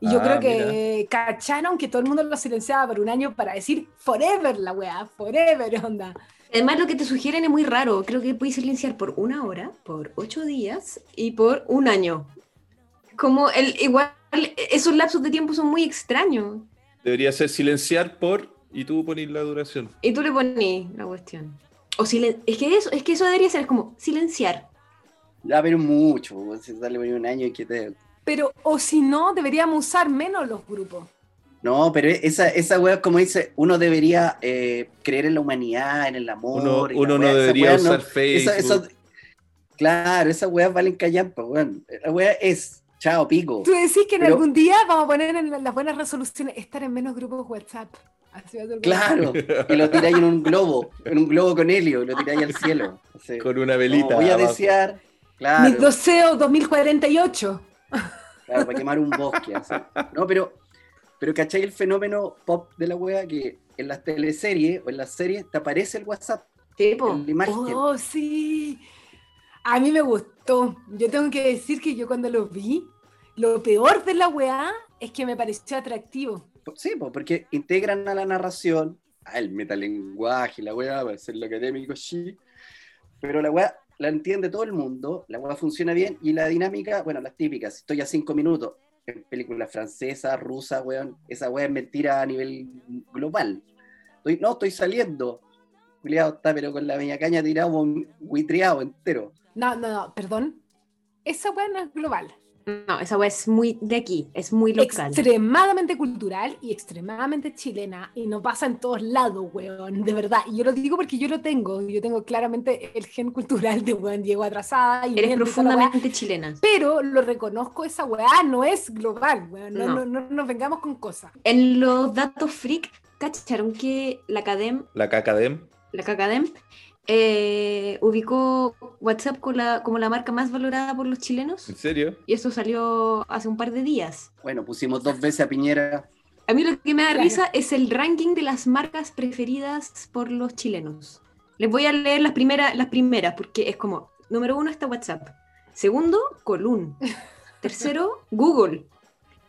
Y yo Ah, creo que cacharon que todo el mundo lo silenciaba por un año para decir forever la wea, forever, onda. Además, lo que te sugieren es muy raro. Creo que puedes silenciar por una hora, por ocho días y por un año. Como el igual, esos lapsos de tiempo son muy extraños. Debería ser silenciar por y tú pones la duración. Y tú le pones la cuestión. O silen es que eso, es que eso debería ser es como silenciar. Ya, pero mucho, si sale por un año y que te... Pero, o si no, deberíamos usar menos los grupos. No, pero esa, esa weá, como dice, uno debería eh, creer en la humanidad, en el amor. Uno, uno no esa debería no- usar Facebook. esa- eso- claro, esas weas valen callampa, weón. La wea es, chao, pico. Tú decís que en Pero- algún día vamos a poner en las buenas resoluciones estar en menos grupos WhatsApp. Así va a ser Claro, y lo tiráis en un globo, en un globo con helio, y lo tiráis al cielo. Así, Con una no, velita. voy a abajo. desear, Mis claro, deseos 2048. claro, para quemar un bosque. así. No, pero, pero ¿cachai el fenómeno pop de la wea? Que en las teleseries o en las series te aparece el WhatsApp, Sí, po. en la imagen. Oh, sí. A mí me gustó. Yo tengo que decir que yo cuando lo vi, lo peor de la weá es que me pareció atractivo. Sí, po, porque integran a la narración, al metalenguaje, la weá, va a ser lo académico, sí. Pero la weá la entiende todo el mundo, la weá funciona bien y la dinámica, bueno, las típicas, estoy a cinco minutos en películas francesas, rusas, weón, esa weá es mentira a nivel global. Estoy- no, estoy saliendo. Juliado está, pero con la meña caña tirado, un buitreado entero. No, no, no, perdón. Esa weá no es global. No, esa weá es muy de aquí, es muy local. Extremadamente cultural y extremadamente chilena. Y no pasa en todos lados, weón. De verdad. Y yo lo digo porque yo lo tengo. Yo tengo claramente el gen cultural de weón Diego atrasada. Y Eres profundamente chilena. Pero lo reconozco, esa weá no es global, weón. No, No. no, no nos vengamos con cosas. En los datos freak, ¿cacharon que la Academ, La cacadem. la Cacadem, eh, ubicó WhatsApp con la- como la marca más valorada por los chilenos? ¿En serio? Y eso salió hace un par de días. Bueno, pusimos dos veces a Piñera. A mí lo que me da risa es el ranking de las marcas preferidas por los chilenos. Les voy a leer las, primeras las primeras, porque es como, número uno está WhatsApp. Segundo, Colún. Tercero, Google.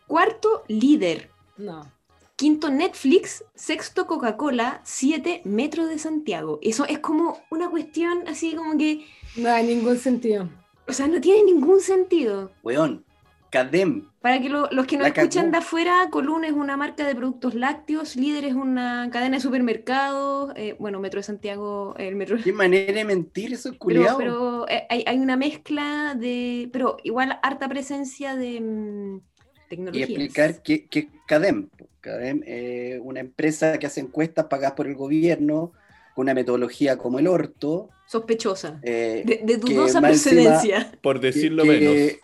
Cuarto, Líder. No. Quinto, Netflix. Sexto, Coca-Cola. Siete, Metro de Santiago. Eso es como una cuestión así como que, No hay ningún sentido. o sea, no tiene ningún sentido. Weón, Cadem. Para que lo- los que nos escuchan de afuera, Colún es una marca de productos lácteos, Líder es una cadena de supermercados, eh, bueno, Metro de Santiago, el Metro... Qué manera de mentir eso, Pero, culiado. pero eh, hay, hay una mezcla de... Pero igual harta presencia de mm, y tecnologías. explicar qué qué es CADEM. CADEM es una empresa que hace encuestas pagadas por el gobierno con una metodología como el orto. Sospechosa. eh, De, dudosa encima- procedencia. Por decirlo que- menos.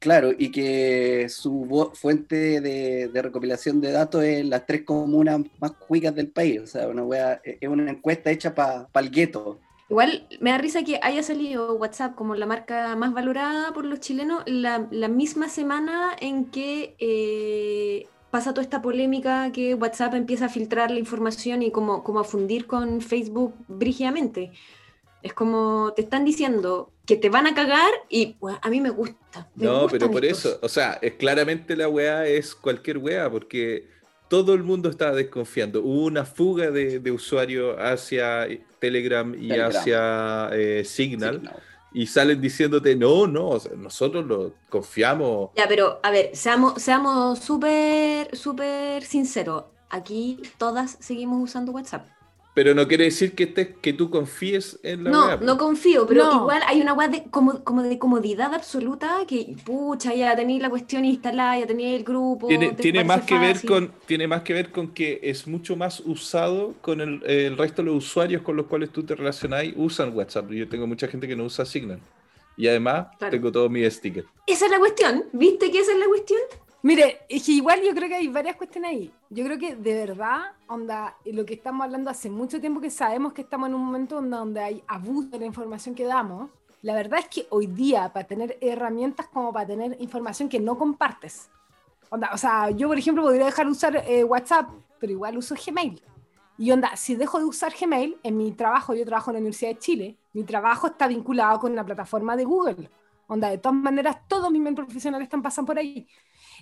Claro, y que su fuente de, de recopilación de datos es las tres comunas más cuicas del país. O sea, una wea- es una encuesta hecha para el gueto. Igual me da risa que haya salido WhatsApp como la marca más valorada por los chilenos la, la misma semana en que eh, pasa toda esta polémica que WhatsApp empieza a filtrar la información y como, como a fundir con Facebook brígidamente. Es como te están diciendo que te van a cagar y bueno, a mí me gusta. me No, pero por estos. eso, o sea, es claramente la weá es cualquier weá, porque todo el mundo estaba desconfiando. Hubo una fuga de, de usuarios hacia Telegram y Telegram. hacia eh, Signal. Y salen diciéndote, no, no, nosotros lo confiamos. Ya, pero a ver, seamos seamos súper, súper sinceros. Aquí todas seguimos usando WhatsApp. Pero no quiere decir que, estés, que tú confíes en la No, no confío, pero No. igual hay una weá de, como, como de comodidad absoluta que, pucha, ya tenéis la cuestión instalada, ya tenéis el grupo. Tiene, te más que ver con tiene más que ver con que es mucho más usado con el, el resto de los usuarios con los cuales tú te relacionas usan WhatsApp. Yo tengo mucha gente que no usa Signal. Y además Claro. tengo todos mis stickers. Esa es la cuestión, ¿viste que esa es la cuestión? Mire, es que igual yo creo que hay varias cuestiones ahí. Yo creo que de verdad, onda, lo que estamos hablando hace mucho tiempo que sabemos que estamos en un momento donde, donde hay abuso de la información que damos. La verdad es que hoy día, para tener herramientas como para tener información que no compartes. Onda, o sea, yo por ejemplo podría dejar de usar eh, WhatsApp, pero igual uso Gmail. Y onda, si dejo de usar Gmail, en mi trabajo, yo trabajo en la Universidad de Chile, mi trabajo está vinculado con la plataforma de Google. Onda, de todas maneras, todos mis mails profesionales están pasando por ahí.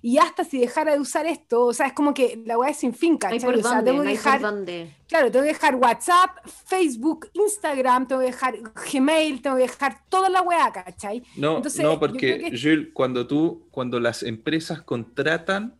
Y hasta si dejara de usar esto, o sea, es como que la weá es sin fin, ¿cachai? por O sea, dónde, tengo no que dejar, por dónde. claro, tengo que dejar WhatsApp, Facebook, Instagram, tengo que dejar Gmail, tengo que dejar toda la weá, ¿cachai? No, Entonces, no, porque que- Jules, cuando tú, cuando las empresas contratan,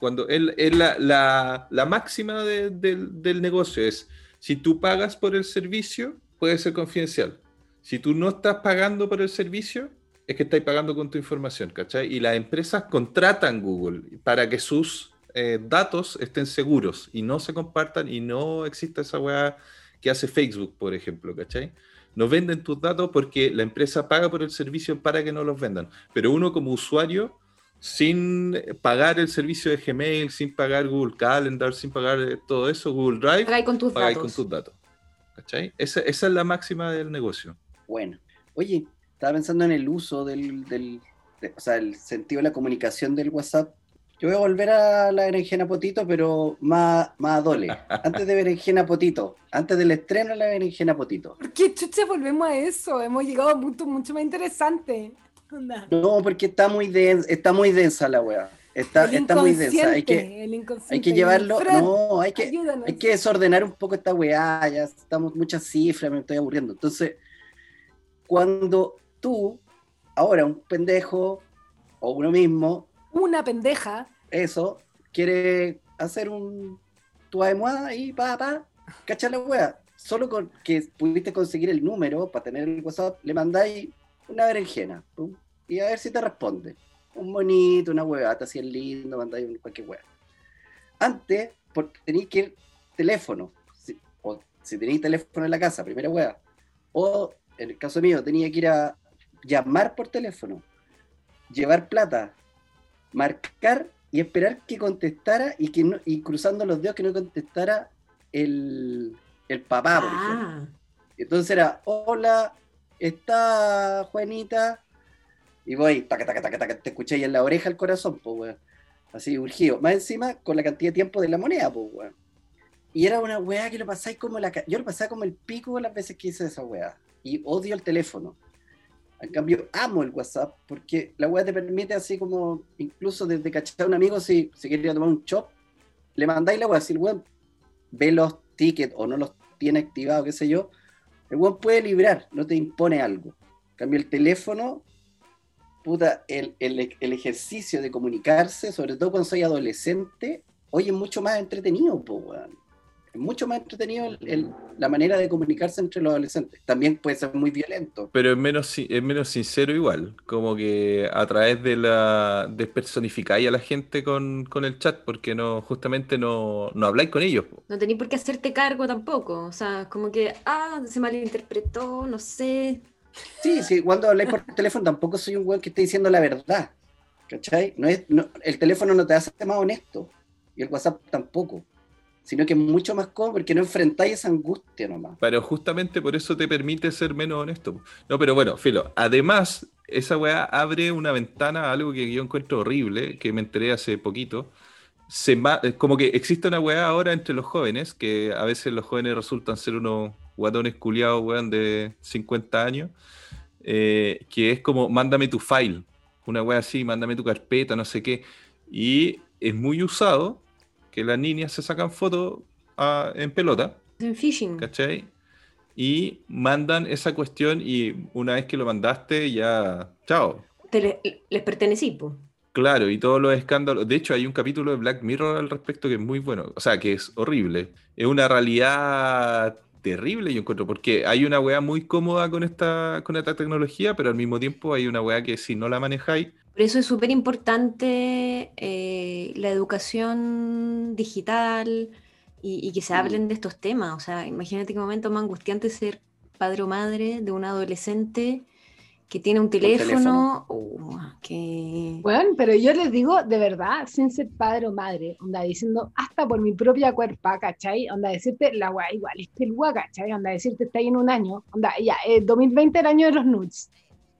cuando él es la, la- la máxima de- del, del negocio es si tú pagas por el servicio, puede ser confidencial. Si tú no estás pagando por el servicio, es que estáis pagando con tu información, ¿cachai? Y las empresas contratan Google para que sus eh, datos estén seguros y no se compartan y no exista esa weá que hace Facebook, por ejemplo, ¿cachai? No venden tus datos porque la empresa paga por el servicio para que no los vendan. Pero uno como usuario, sin pagar el servicio de Gmail, sin pagar Google Calendar, sin pagar eh, todo eso, Google Drive, Pagáis con tus pagáis datos. con tus datos. ¿Cachai? Esa, esa es la máxima del negocio. Bueno, oye, estaba pensando en el uso del, del- de- o sea, el sentido de la comunicación del WhatsApp. Yo voy a volver a la berenjena potito, pero más, más dole. Antes de berenjena potito, antes del estreno de la berenjena potito. ¿Por qué chucha volvemos a eso? Hemos llegado a un punto mucho más interesante. No, porque está muy densa, está muy densa la weá. Está, está muy densa. Hay que, hay que llevarlo. Fred, No, hay que, ayúdanos. hay que desordenar un poco esta weá, ya estamos muchas cifras, me estoy aburriendo. Entonces, cuando tú, ahora un pendejo o uno mismo, Una pendeja. eso, quiere hacer un tu almohada y pa, pa, cacha la weá. Solo con que pudiste conseguir el número para tener el WhatsApp, le mandáis una berenjena pum, y a ver si te responde. Un monito, una huevata así es lindo, mandáis un- cualquier weá. Antes, por- tenéis que ir teléfono, si- o si tenéis teléfono en la casa, primera weá. O en el caso mío, tenía que ir a llamar por teléfono, llevar plata, marcar y esperar que contestara y que no, y cruzando los dedos que no contestara el, el papá, por ejemplo. Ah, Entonces era, hola, está Juanita. Y voy, taca, taca, taca, taca, te escuché ahí en la oreja el corazón, pues, weón. Así, urgido. Más encima, con la cantidad de tiempo de la moneda, pues, weón. Y era una weá que lo pasáis como la... Yo lo pasaba como el pico las veces que hice esa weá. Y odio el teléfono. En cambio, amo el WhatsApp porque la weá te permite así como, incluso desde cachar a un amigo, si, si quería tomar un chop, le mandáis la weá, si el weón ve los tickets o no los tiene activados, qué sé yo, el weón puede librar, no te impone algo. En cambio, el teléfono, puta, el, el- el ejercicio de comunicarse, sobre todo cuando soy adolescente, hoy es mucho más entretenido, po, weón. Es mucho más entretenido el- el- la manera de comunicarse entre los adolescentes. También puede ser muy violento. Pero es menos, si- es menos sincero igual, como que a través de la despersonificáis a la gente con, con el chat, porque no, justamente no, no habláis con ellos. no tenéis por qué hacerte cargo tampoco. O sea, como que, ah, se malinterpretó, no sé. Sí, sí, cuando habláis por teléfono tampoco soy un weón que esté diciendo la verdad. ¿Cachai? No es, no- el teléfono no te hace más honesto. Y el WhatsApp tampoco. Sino que es mucho más cómodo porque no enfrentáis esa angustia nomás. Pero justamente por eso te permite ser menos honesto. No, pero bueno, Filo, además, esa weá abre una ventana a algo que yo encuentro horrible, que me enteré hace poquito. Se como que existe una weá ahora entre los jóvenes, que a veces los jóvenes resultan ser unos guatones culiados, weón, de 50 años, eh, que es como, mándame tu file, una weá así, mándame tu carpeta, no sé qué. Y es muy usado que las niñas se sacan fotos ah, en pelota. En phishing. ¿cachai? Y mandan esa cuestión y una vez que lo mandaste, ya, chao. Te le- les pertenecí, po. Claro, y todos los escándalos. De hecho, hay un capítulo de Black Mirror al respecto que es muy bueno. O sea, que es horrible. Es una realidad terrible, yo encuentro, porque hay una weá muy cómoda con esta, con esta tecnología, pero al mismo tiempo hay una weá que si no la manejáis. Por eso es súper importante eh, la educación digital y, y que se Mm. hablen de estos temas. O sea, imagínate qué momento más angustiante ser padre o madre de un adolescente que tiene un teléfono. teléfono. uh, que... Bueno, pero yo les digo de verdad, sin ser padre o madre, onda diciendo hasta por mi propia cuerpa, ¿cachai? Onda decirte la weá igual, es pelúa, ¿cachai? Onda decirte está ahí en un año, onda ya, eh, 2020 el año de los nudes.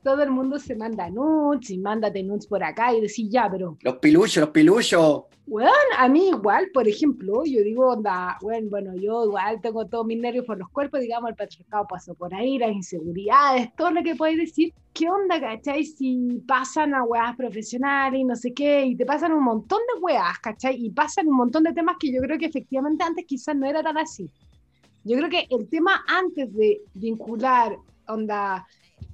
Todo el mundo se manda nudes y mándate nudes por acá y decís ya, pero Los piluchos, los piluchos. Bueno, a mí igual, por ejemplo, yo digo, onda, bueno, bueno, yo igual tengo todos mis nervios por los cuerpos, digamos, el patriarcado pasó por ahí, las inseguridades, todo lo que podéis decir. ¿Qué onda, cachai? Si pasan a weas profesionales y no sé qué, y te pasan un montón de weas, cachai? Y pasan un montón de temas que yo creo que efectivamente antes quizás no era tan así. Yo creo que el tema antes de vincular, onda,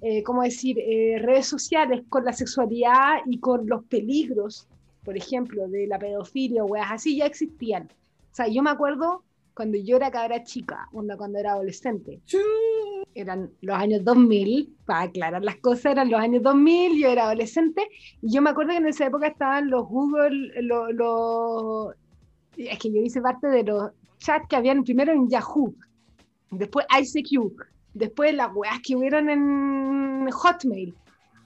eh, ¿cómo decir?, eh, redes sociales con la sexualidad y con los peligros por ejemplo, de la pedofilia o weas así, ya existían. O sea, yo me acuerdo cuando yo era cabra chica, onda cuando era adolescente. Eran los años 2000, para aclarar las cosas, eran los años 2000, yo era adolescente, y yo me acuerdo que en esa época estaban los Google, los... los- es que yo hice parte de los chats que habían primero en Yahoo, después ICQ, después las weas que hubieron en Hotmail,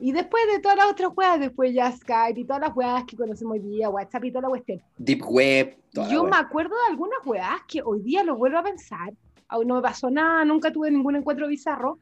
y después de todas las otras weas, después ya Skype y todas las weas que conocemos hoy día, WhatsApp y toda la cuestión. Deep Web. toda Yo me acuerdo de algunas weas que hoy día lo vuelvo a pensar. Aún no me pasó nada, nunca tuve ningún encuentro bizarro,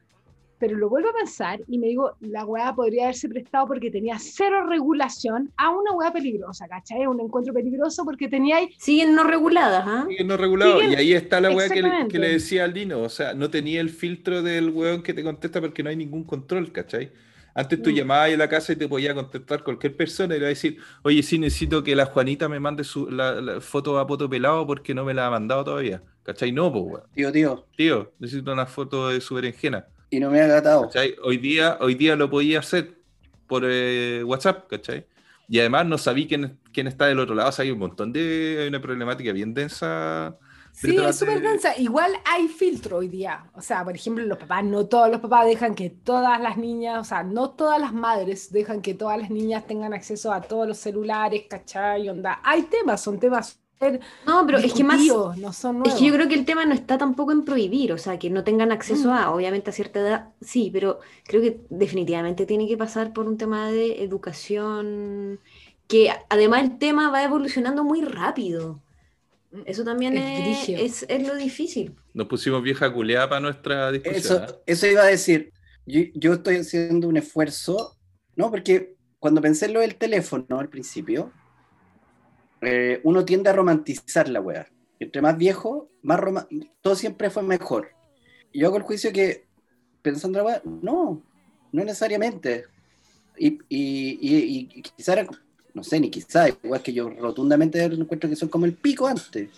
pero lo vuelvo a pensar y me digo, la wea podría haberse prestado porque tenía cero regulación a una wea peligrosa, ¿cachai? Un encuentro peligroso porque tenía ahí Siguen no reguladas, ¿ah? Siguen no regulados. Siguen- Y ahí está la weá que le, que le decía al Dino. O sea, no tenía el filtro del weón que te contesta porque no hay ningún control, ¿cachai? Antes tú Mm. llamabas a la casa y te podía contestar cualquier persona y le iba a decir, oye, sí necesito que la Juanita me mande su, la, la foto a poto pelado porque no me la ha mandado todavía. ¿Cachai? No, pues, weón. Tío, tío. Tío, necesito una foto de su berenjena. Y no me ha gatado. ¿Cachai? Hoy día, hoy día lo podía hacer por eh, WhatsApp, ¿cachai? Y además no sabía quién, quién está del otro lado. O sea, hay un montón de. Hay una problemática bien densa. Sí, es súper de- densa. Igual hay filtro hoy día. O sea, por ejemplo, los papás, no todos los papás dejan que todas las niñas, o sea, no todas las madres dejan que todas las niñas tengan acceso a todos los celulares, ¿cachai? Onda. Hay temas, son temas No, pero es que más. no son Es que yo creo que el tema no está tampoco en prohibir, o sea, que no tengan acceso Mm. a, obviamente a cierta edad, sí, pero creo que definitivamente tiene que pasar por un tema de educación, que además el tema va evolucionando muy rápido. Eso también Es es, es, es lo difícil. Nos pusimos vieja culeada para nuestra discusión. Eso, eso iba a decir. Yo, yo estoy haciendo un esfuerzo, ¿no? Porque cuando pensé en lo del teléfono al principio, eh, uno tiende a romantizar la weá. Entre más viejo, más roma- todo siempre fue mejor. Yo hago el juicio que, pensando en la weá, no, no necesariamente. Y, y, y, y quizá era, no sé, ni quizá, igual que yo rotundamente encuentro que son como el pico antes.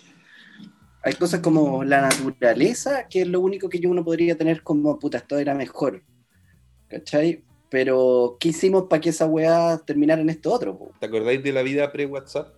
Hay cosas como la naturaleza, que es lo único que yo uno podría tener como, puta, esto era mejor. ¿Cachai? Pero, ¿qué hicimos para que esa weá terminara en esto otro? po? ¿Te acordáis de la vida pre-WhatsApp?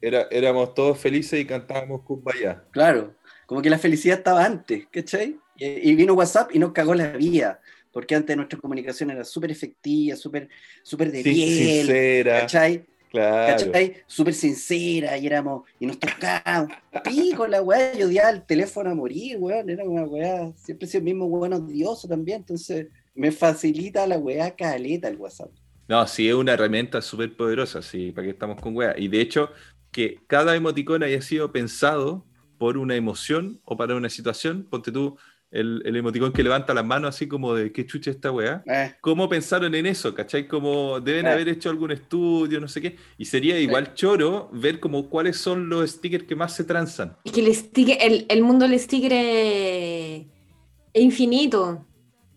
Era, éramos todos felices y cantábamos Kumbaya. Claro, como que la felicidad estaba antes, ¿cachai? Y, y vino WhatsApp y nos cagó la vida, porque antes nuestra comunicación era súper efectiva, súper súper de Sí, piel, sincera. ¿cachai? Claro. ¿cachai? Súper sincera y éramos, y nos tocábamos, pico la weá, yo odiaba el teléfono a morir, weón, era una weá, siempre he sido el mismo weón odioso también, entonces me facilita la weá caleta el WhatsApp. No, sí, es una herramienta súper poderosa, sí, para que estamos con wea. Y de hecho, que cada emoticón haya sido pensado por una emoción o para una situación, ponte tú el, el emoticón que levanta las manos así como de qué chucha esta weá. Eh, ¿Cómo pensaron en eso? ¿Cachai? Como deben Ah. haber hecho algún estudio, no sé qué. Y sería igual choro ver como cuáles son los stickers que más se transan. Es que el, sticker, el, el mundo del sticker es, es infinito.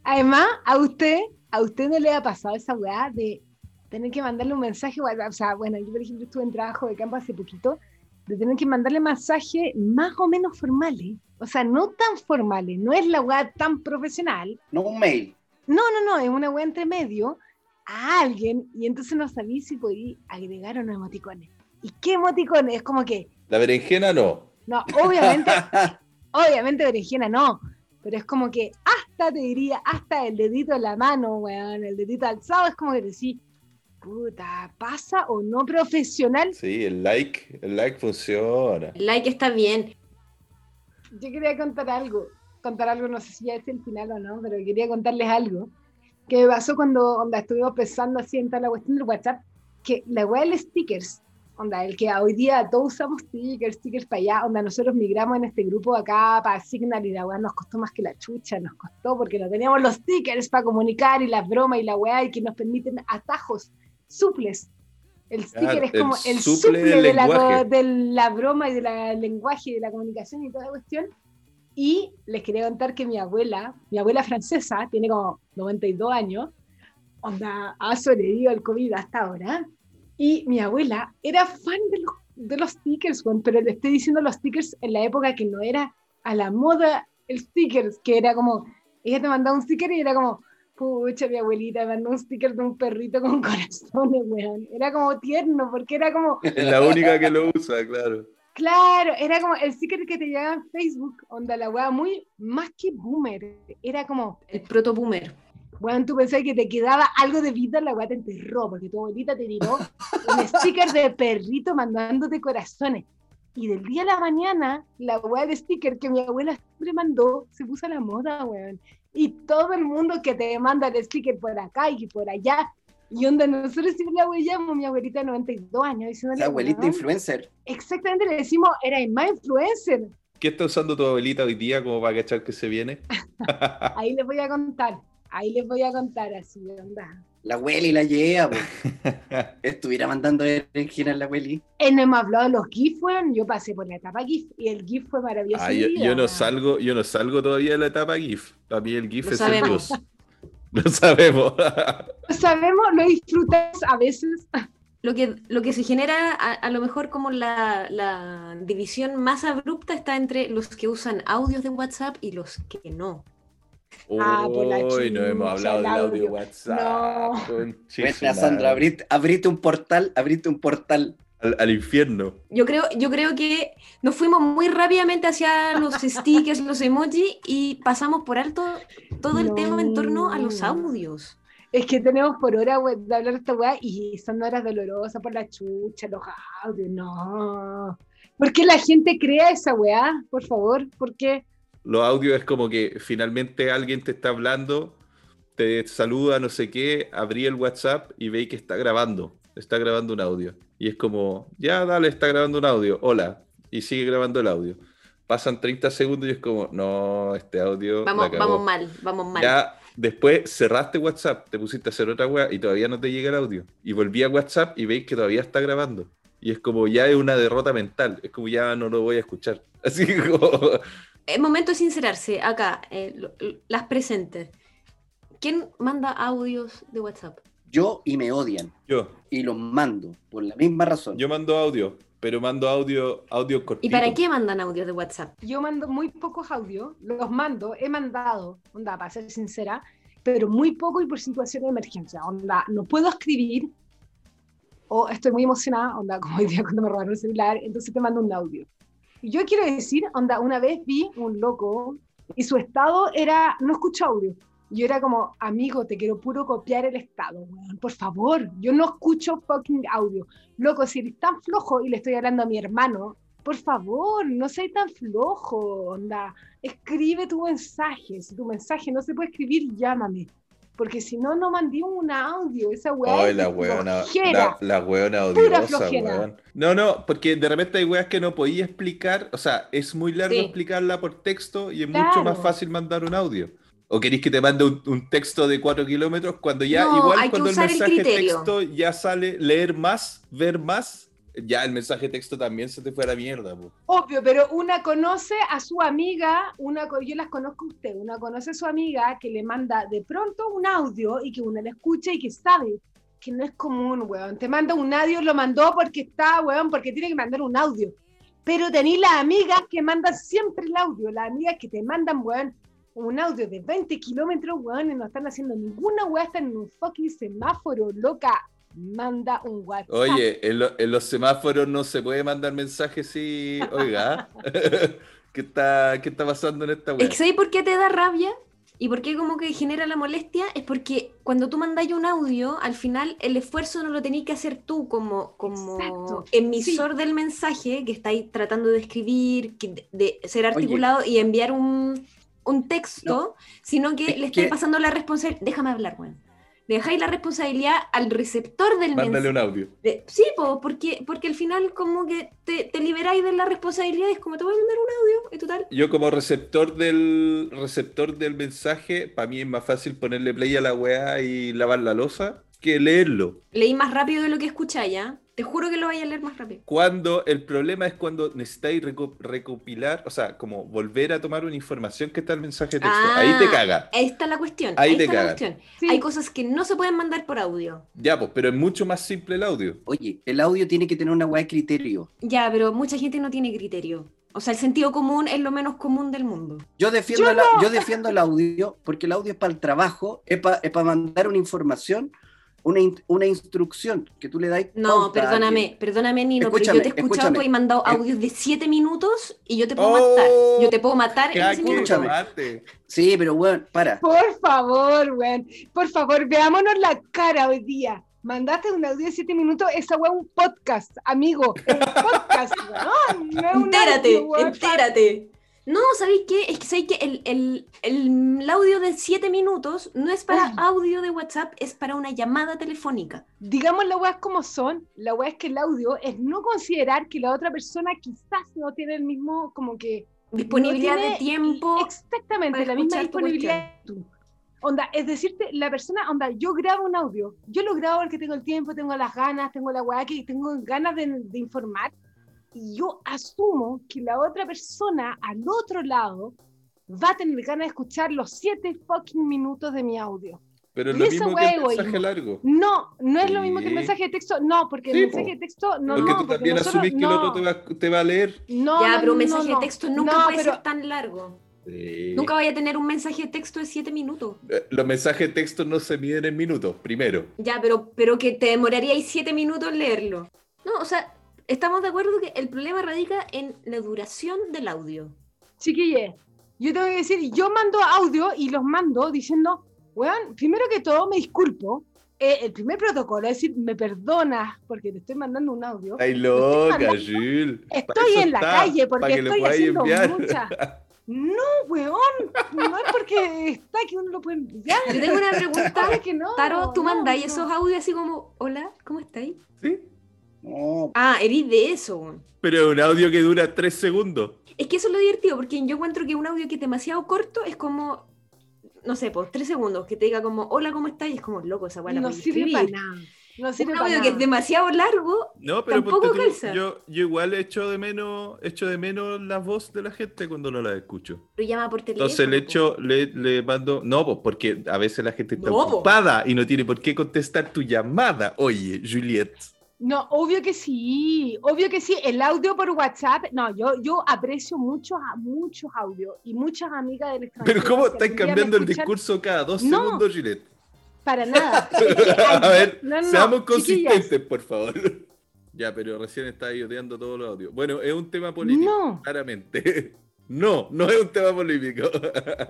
Además, a usted, a usted no le ha pasado esa weá de tener que mandarle un mensaje, o sea, bueno, yo por ejemplo estuve en trabajo de campo hace poquito, de tener que mandarle mensajes más o menos formales, o sea, no tan formales, no es la weá tan profesional, no un mail. no, no, no, es una weá entre medio, a alguien y entonces no sabía si podía agregar unos emoticones. ¿Y qué emoticones? Es como que, La berenjena no. no, obviamente, obviamente berenjena no, pero es como que hasta te diría, hasta el dedito en la mano, weón, el dedito alzado, es como que decís, puta, ¿pasa o no profesional? Sí, el like, el like funciona. El like está bien. Yo quería contar algo, contar algo, no sé si ya es el final o no, pero quería contarles algo que me pasó cuando onda, estuvimos pensando así en toda la cuestión del WhatsApp, que la weá de los stickers, onda, el que hoy día todos usamos stickers, stickers para allá, onda, nosotros migramos en este grupo acá para Signal y la weá nos costó más que la chucha, nos costó porque no teníamos los stickers para comunicar y las bromas y la weá y que nos permiten atajos, suples. El sticker es el como el suple suple del de la, de la broma y del lenguaje y de la comunicación y toda la cuestión. Y les quería contar que mi abuela, mi abuela francesa, tiene como 92 años, onda, ha sobrevivido al COVID hasta ahora. Y mi abuela era fan de los, de los stickers, weón, pero le estoy diciendo los stickers en la época que no era a la moda el stickers, que era como, ella te mandaba un sticker y era como, pucha, mi abuelita me mandó un sticker de un perrito con corazones, weón. Era como tierno, porque era como, Es la única que lo usa, claro. Claro, era como el sticker que te llegaba en Facebook, onda la weá muy más que boomer. Era como, El proto boomer. weón, tú pensabas que te quedaba algo de vida, la weá te enterró, porque tu abuelita te tiró un sticker de perrito mandándote corazones. Y del día a la mañana, la weá de sticker que mi abuela siempre mandó se puso a la moda, weón. Y todo el mundo que te manda el sticker por acá y por allá. Y onda, nosotros siempre la huellamos, mi abuelita de 92 años, diciéndole, La abuelita weón, influencer. Exactamente, le decimos, era el más influencer. ¿Qué está usando tu abuelita hoy día como para cachar que se viene? Ahí les voy a contar, ahí les voy a contar así, onda. La Welly la lleva. Estuviera mandando berenjena a la Welly. Eh, no hemos hablado de los GIF, weón. Yo pasé por la etapa GIF y el GIF fue maravilloso. Ah, yo, yo no salgo, yo no salgo todavía de la etapa GIF. Para mí el GIF Lo es sabemos. el Dios. Lo sabemos. Lo sabemos, lo disfrutas a veces. Lo que, lo que se genera, a, a lo mejor como la, la división más abrupta está entre los que usan audios de WhatsApp y los que no. Ah, por la Hoy no hemos hablado el del audio audio. WhatsApp. No. madre. Sandra, abrite, abrite un portal, abrite un portal. Al, al infierno. Yo creo, yo creo que nos fuimos muy rápidamente hacia los stickers, los emojis y pasamos por alto todo el No. tema en torno a los audios. Es que tenemos por hora weón, de hablar de esta weá y son horas dolorosas por la chucha, los audios, no. ¿Por qué la gente crea esa weá? Por favor, ¿por qué? Los audios es como que finalmente alguien te está hablando, te saluda, no sé qué, abrí el WhatsApp y veis que está grabando, está grabando un audio. Y es como, ya dale, está grabando un audio, hola, y sigue grabando el audio. Pasan 30 segundos y es como, no, este audio. Vamos, cagó". vamos mal, vamos mal. Ya después cerraste WhatsApp, te pusiste a hacer otra wea y todavía no te llega el audio. Y volví a WhatsApp y veis que todavía está grabando. Y es como ya es una derrota mental, es como ya no lo voy a escuchar. Así como, Es momento de sincerarse acá, eh, lo- lo- las presentes. ¿Quién manda audios de WhatsApp? Yo y me odian. yo, Y los mando por la misma razón. yo mando audio, pero mando audio, audio cortito. ¿Y para qué mandan audios de WhatsApp? Yo mando muy pocos audios, los mando, he mandado, onda, para ser sincera, pero muy poco y por situación de emergencia, onda, no puedo escribir o estoy muy emocionada, onda, como hoy día cuando me robaron el celular, entonces te mando un audio. Y yo quiero decir, onda, una vez vi un loco y su estado era, no escucho audio. Yo era como, amigo, te quiero puro copiar el estado, weón, por favor, yo no escucho fucking audio. Loco, si eres tan flojo y le estoy hablando a mi hermano, por favor, no seas tan flojo, onda. Escribe tu mensaje. Si tu mensaje no se puede escribir, llámame. Porque si no, no mandé un audio. Esa weá Ay, la weona, la, la weona odiosa, weón. No, no, porque de repente hay weas que no podía explicar, o sea, es muy largo Sí. explicarla por texto y es Claro. mucho más fácil mandar un audio. ¿O queréis que te mande un, un texto de 4 kilómetros cuando ya, No, igual cuando el mensaje texto ya sale leer más, ver más, ya el mensaje texto también se te fue a la mierda, po. Obvio, pero una conoce a su amiga, una, yo las conozco a usted, una conoce a su amiga que le manda de pronto un audio y que uno le escucha y que sabe que no es común, weón. Te manda un audio, lo mandó porque está, weón, porque tiene que mandar un audio. Pero tenéis las amigas que mandan siempre el audio, las amigas que te mandan, weón, un audio de 20 kilómetros, weón, y no están haciendo ninguna weá, están en un fucking semáforo, loca. Manda un WhatsApp. Oye, en, lo- en los semáforos no se puede mandar mensajes si, oiga, ¿qué está, ¿qué está pasando en esta Es web? ¿sabes por qué te da rabia? ¿Y por qué como que genera la molestia? Es porque cuando tú mandáis un audio, al final el esfuerzo no lo tenés que hacer tú como, como Exacto, emisor del mensaje que estáis tratando de escribir, de, ser articulado y enviar un, un texto, sino que es le estáis que- pasando la responsabilidad. Déjame hablar, weón. Le dejáis la responsabilidad al receptor del Mándale mensaje. un audio. De- sí, po, porque, porque al final como que te, te liberáis de la responsabilidad, es como te voy a mandar un audio y total. Yo como receptor del receptor del mensaje, para mí es más fácil ponerle play a la weá y lavar la losa que leerlo. Leí más rápido de lo que escucháis, ¿ya? Te juro que lo vaya a leer más rápido. Cuando el problema es cuando necesitáis reco- recopilar, o sea, como volver a tomar una información que está en el mensaje de texto. Ahí te Ah, caga. Ahí está la cuestión. Ahí Ahí, te la cuestión. Sí. Hay cosas que no se pueden mandar por audio. Ya, pues, pero es mucho más simple el audio. Oye, el audio tiene que tener una weá de criterio. Ya, pero mucha gente no tiene criterio. O sea, el sentido común es lo menos común del mundo. Yo defiendo, Yo el, yo defiendo el audio porque el audio es para el trabajo, es para mandar una información, una, in- una instrucción que tú le das. No, perdóname, perdóname, Nino, pero Escúchame, yo te he escuchado, escúchame. tú has mandado audios de 7 minutos y yo te puedo Oh, matar. Yo te puedo matar en ese minuto. Sí, pero bueno, para. Por favor, weón. Por favor, veámonos la cara hoy día. Mandaste un audio de 7 minutos, esa es un podcast, amigo. Es un podcast, weón. No es un Entérate, audio, weón. entérate. No, ¿sabéis qué? Es que sabéis que el, el- el audio de 7 minutos no es para audio de WhatsApp, es para una llamada telefónica. Digamos las weas como son. La wea es que el audio es no considerar que la otra persona quizás no tiene el mismo, como que. Disponibilidad no de tiempo. Exactamente, la misma disponibilidad tú. Onda, es decirte, la persona, onda, yo grabo un audio, yo lo grabo porque tengo el tiempo, tengo las ganas, tengo la weá que tengo ganas de, de informar, y yo asumo que la otra persona al otro lado va a tener ganas de escuchar los siete fucking minutos de mi audio. Pero es lo mismo que el mensaje egoísmo. largo. No, no es lo mismo que el Sí. mensaje de texto, no, porque Sí, el mensaje po. de texto, no, porque no, tú porque también nosotros- asumís que el no, otro te va, te va a leer. No, ya, pero un no, mensaje no. de texto nunca No, puede pero- ser tan largo. Sí. Nunca vaya a tener un mensaje de texto de 7 minutos. Eh, Los mensajes de texto no se miden en minutos, primero. Ya, pero, pero que te demoraríais 7 minutos en leerlo. No, o sea, estamos de acuerdo que el problema radica en la duración del audio. Chiquille, yo tengo que decir, yo mando audio y los mando diciendo, weón, primero que todo me disculpo. Eh, el primer protocolo es decir, me perdonas porque te estoy mandando un audio. Ay, loca, mandando- Estoy eso en la está, calle porque estoy haciendo enviar. muchas. No, weón, no es porque está que uno lo puede enviar. Yo tengo una pregunta. Sabe que no. Taro, ¿tú no, mandáis no. esos audios así como, hola, ¿cómo estáis? ¿Sí? No, Ah, eres de eso. Pero es un audio que dura tres segundos. Es que eso es lo divertido, porque yo encuentro que un audio que es demasiado corto es como, no sé, pues tres segundos, que te diga como, hola, ¿cómo estás? Y es como, loco, esa la No sirve escribir. para nada. No Un sirve para audio nada. que es demasiado largo, No, pero Tampoco tú, calza. yo, yo igual echo de menos, echo de menos la voz de la gente cuando no la escucho. lo llama por teléfono. Entonces le po. echo, le, le mando, no, pues porque a veces la gente está No, po. ocupada y no tiene por qué contestar tu llamada. Oye, Juliet. No, obvio que sí, obvio que sí. El audio por WhatsApp, no, yo, yo aprecio muchos, muchos audios y muchas amigas del extranjero. Pero ¿cómo estáis cambiando el discurso cada dos No. segundos, Juliet? Para nada. Es que hay- A ver, no, no, seamos chiquillas, consistentes, por favor. Ya, pero recién está odiando todos los audios. Bueno, es un tema político, claramente. No, no es un tema político.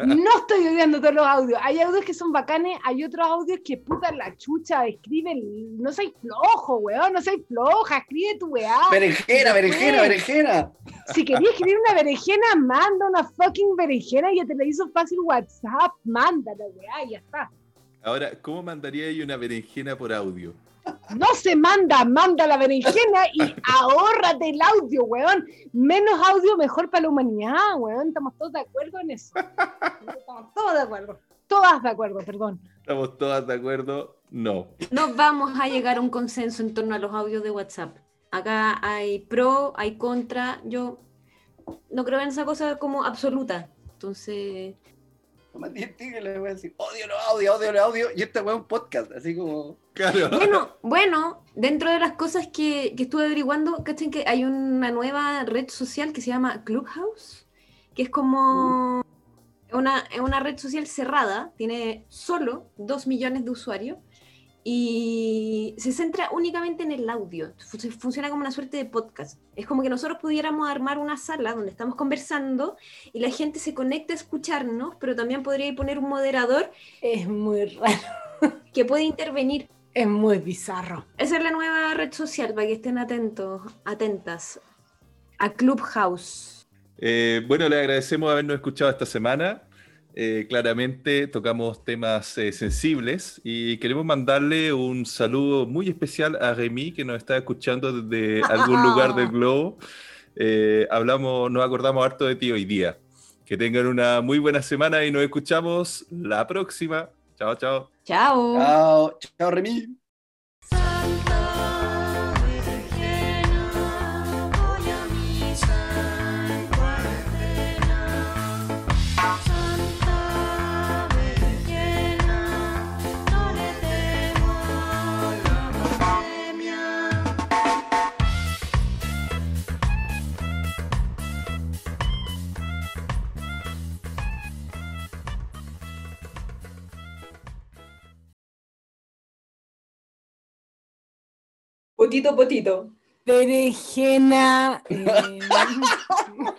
No estoy odiando todos los audios. Hay audios que son bacanes, hay otros audios que puta la chucha, escriben. No soy flojo, weón, no soy floja, escribe tu weá. berenjena, berenjena, berenjena. Si querías escribir una berenjena, manda una fucking berenjena y ya te la hizo fácil WhatsApp. Mándala, weá, y ya está. Ahora, ¿cómo mandaría ahí una berenjena por audio? No se manda, manda la berenjena y ahórrate el audio, weón. Menos audio, mejor para la humanidad, weón. Estamos todos de acuerdo en eso. Estamos todos de acuerdo. Todas de acuerdo, perdón. ¿Estamos todas de acuerdo? No. No vamos a llegar a un consenso en torno a los audios de WhatsApp. Acá hay pro, hay contra. Yo no creo en esa cosa como absoluta. Entonces, Lo más divertido que le voy a decir, odio los audios, odio los audios. Y esta weá es un podcast, así como. Claro. bueno, bueno, dentro de las cosas que, que estuve averiguando, ¿cachen que hay una nueva red social que se llama Clubhouse? Que es como Es una, una red social cerrada, tiene solo 2 millones de usuarios y se centra únicamente en el audio. Fu- Funciona como una suerte de podcast. Es como que nosotros pudiéramos armar una sala donde estamos conversando y la gente se conecta a escucharnos, pero también podría poner un moderador Es muy raro, que puede intervenir. es muy bizarro. Esa es la nueva red social para que estén atentos, atentas a Clubhouse. Eh, bueno, le agradecemos habernos escuchado esta semana. Eh, claramente tocamos temas eh, sensibles y queremos mandarle un saludo muy especial a Remy que nos está escuchando desde algún lugar del globo. Eh, hablamos, nos acordamos harto de ti hoy día. Que tengan una muy buena semana y nos escuchamos la próxima. Chao, chao. Chao. Chao, chao, Remy. Potito, potito. Berenjena. eh,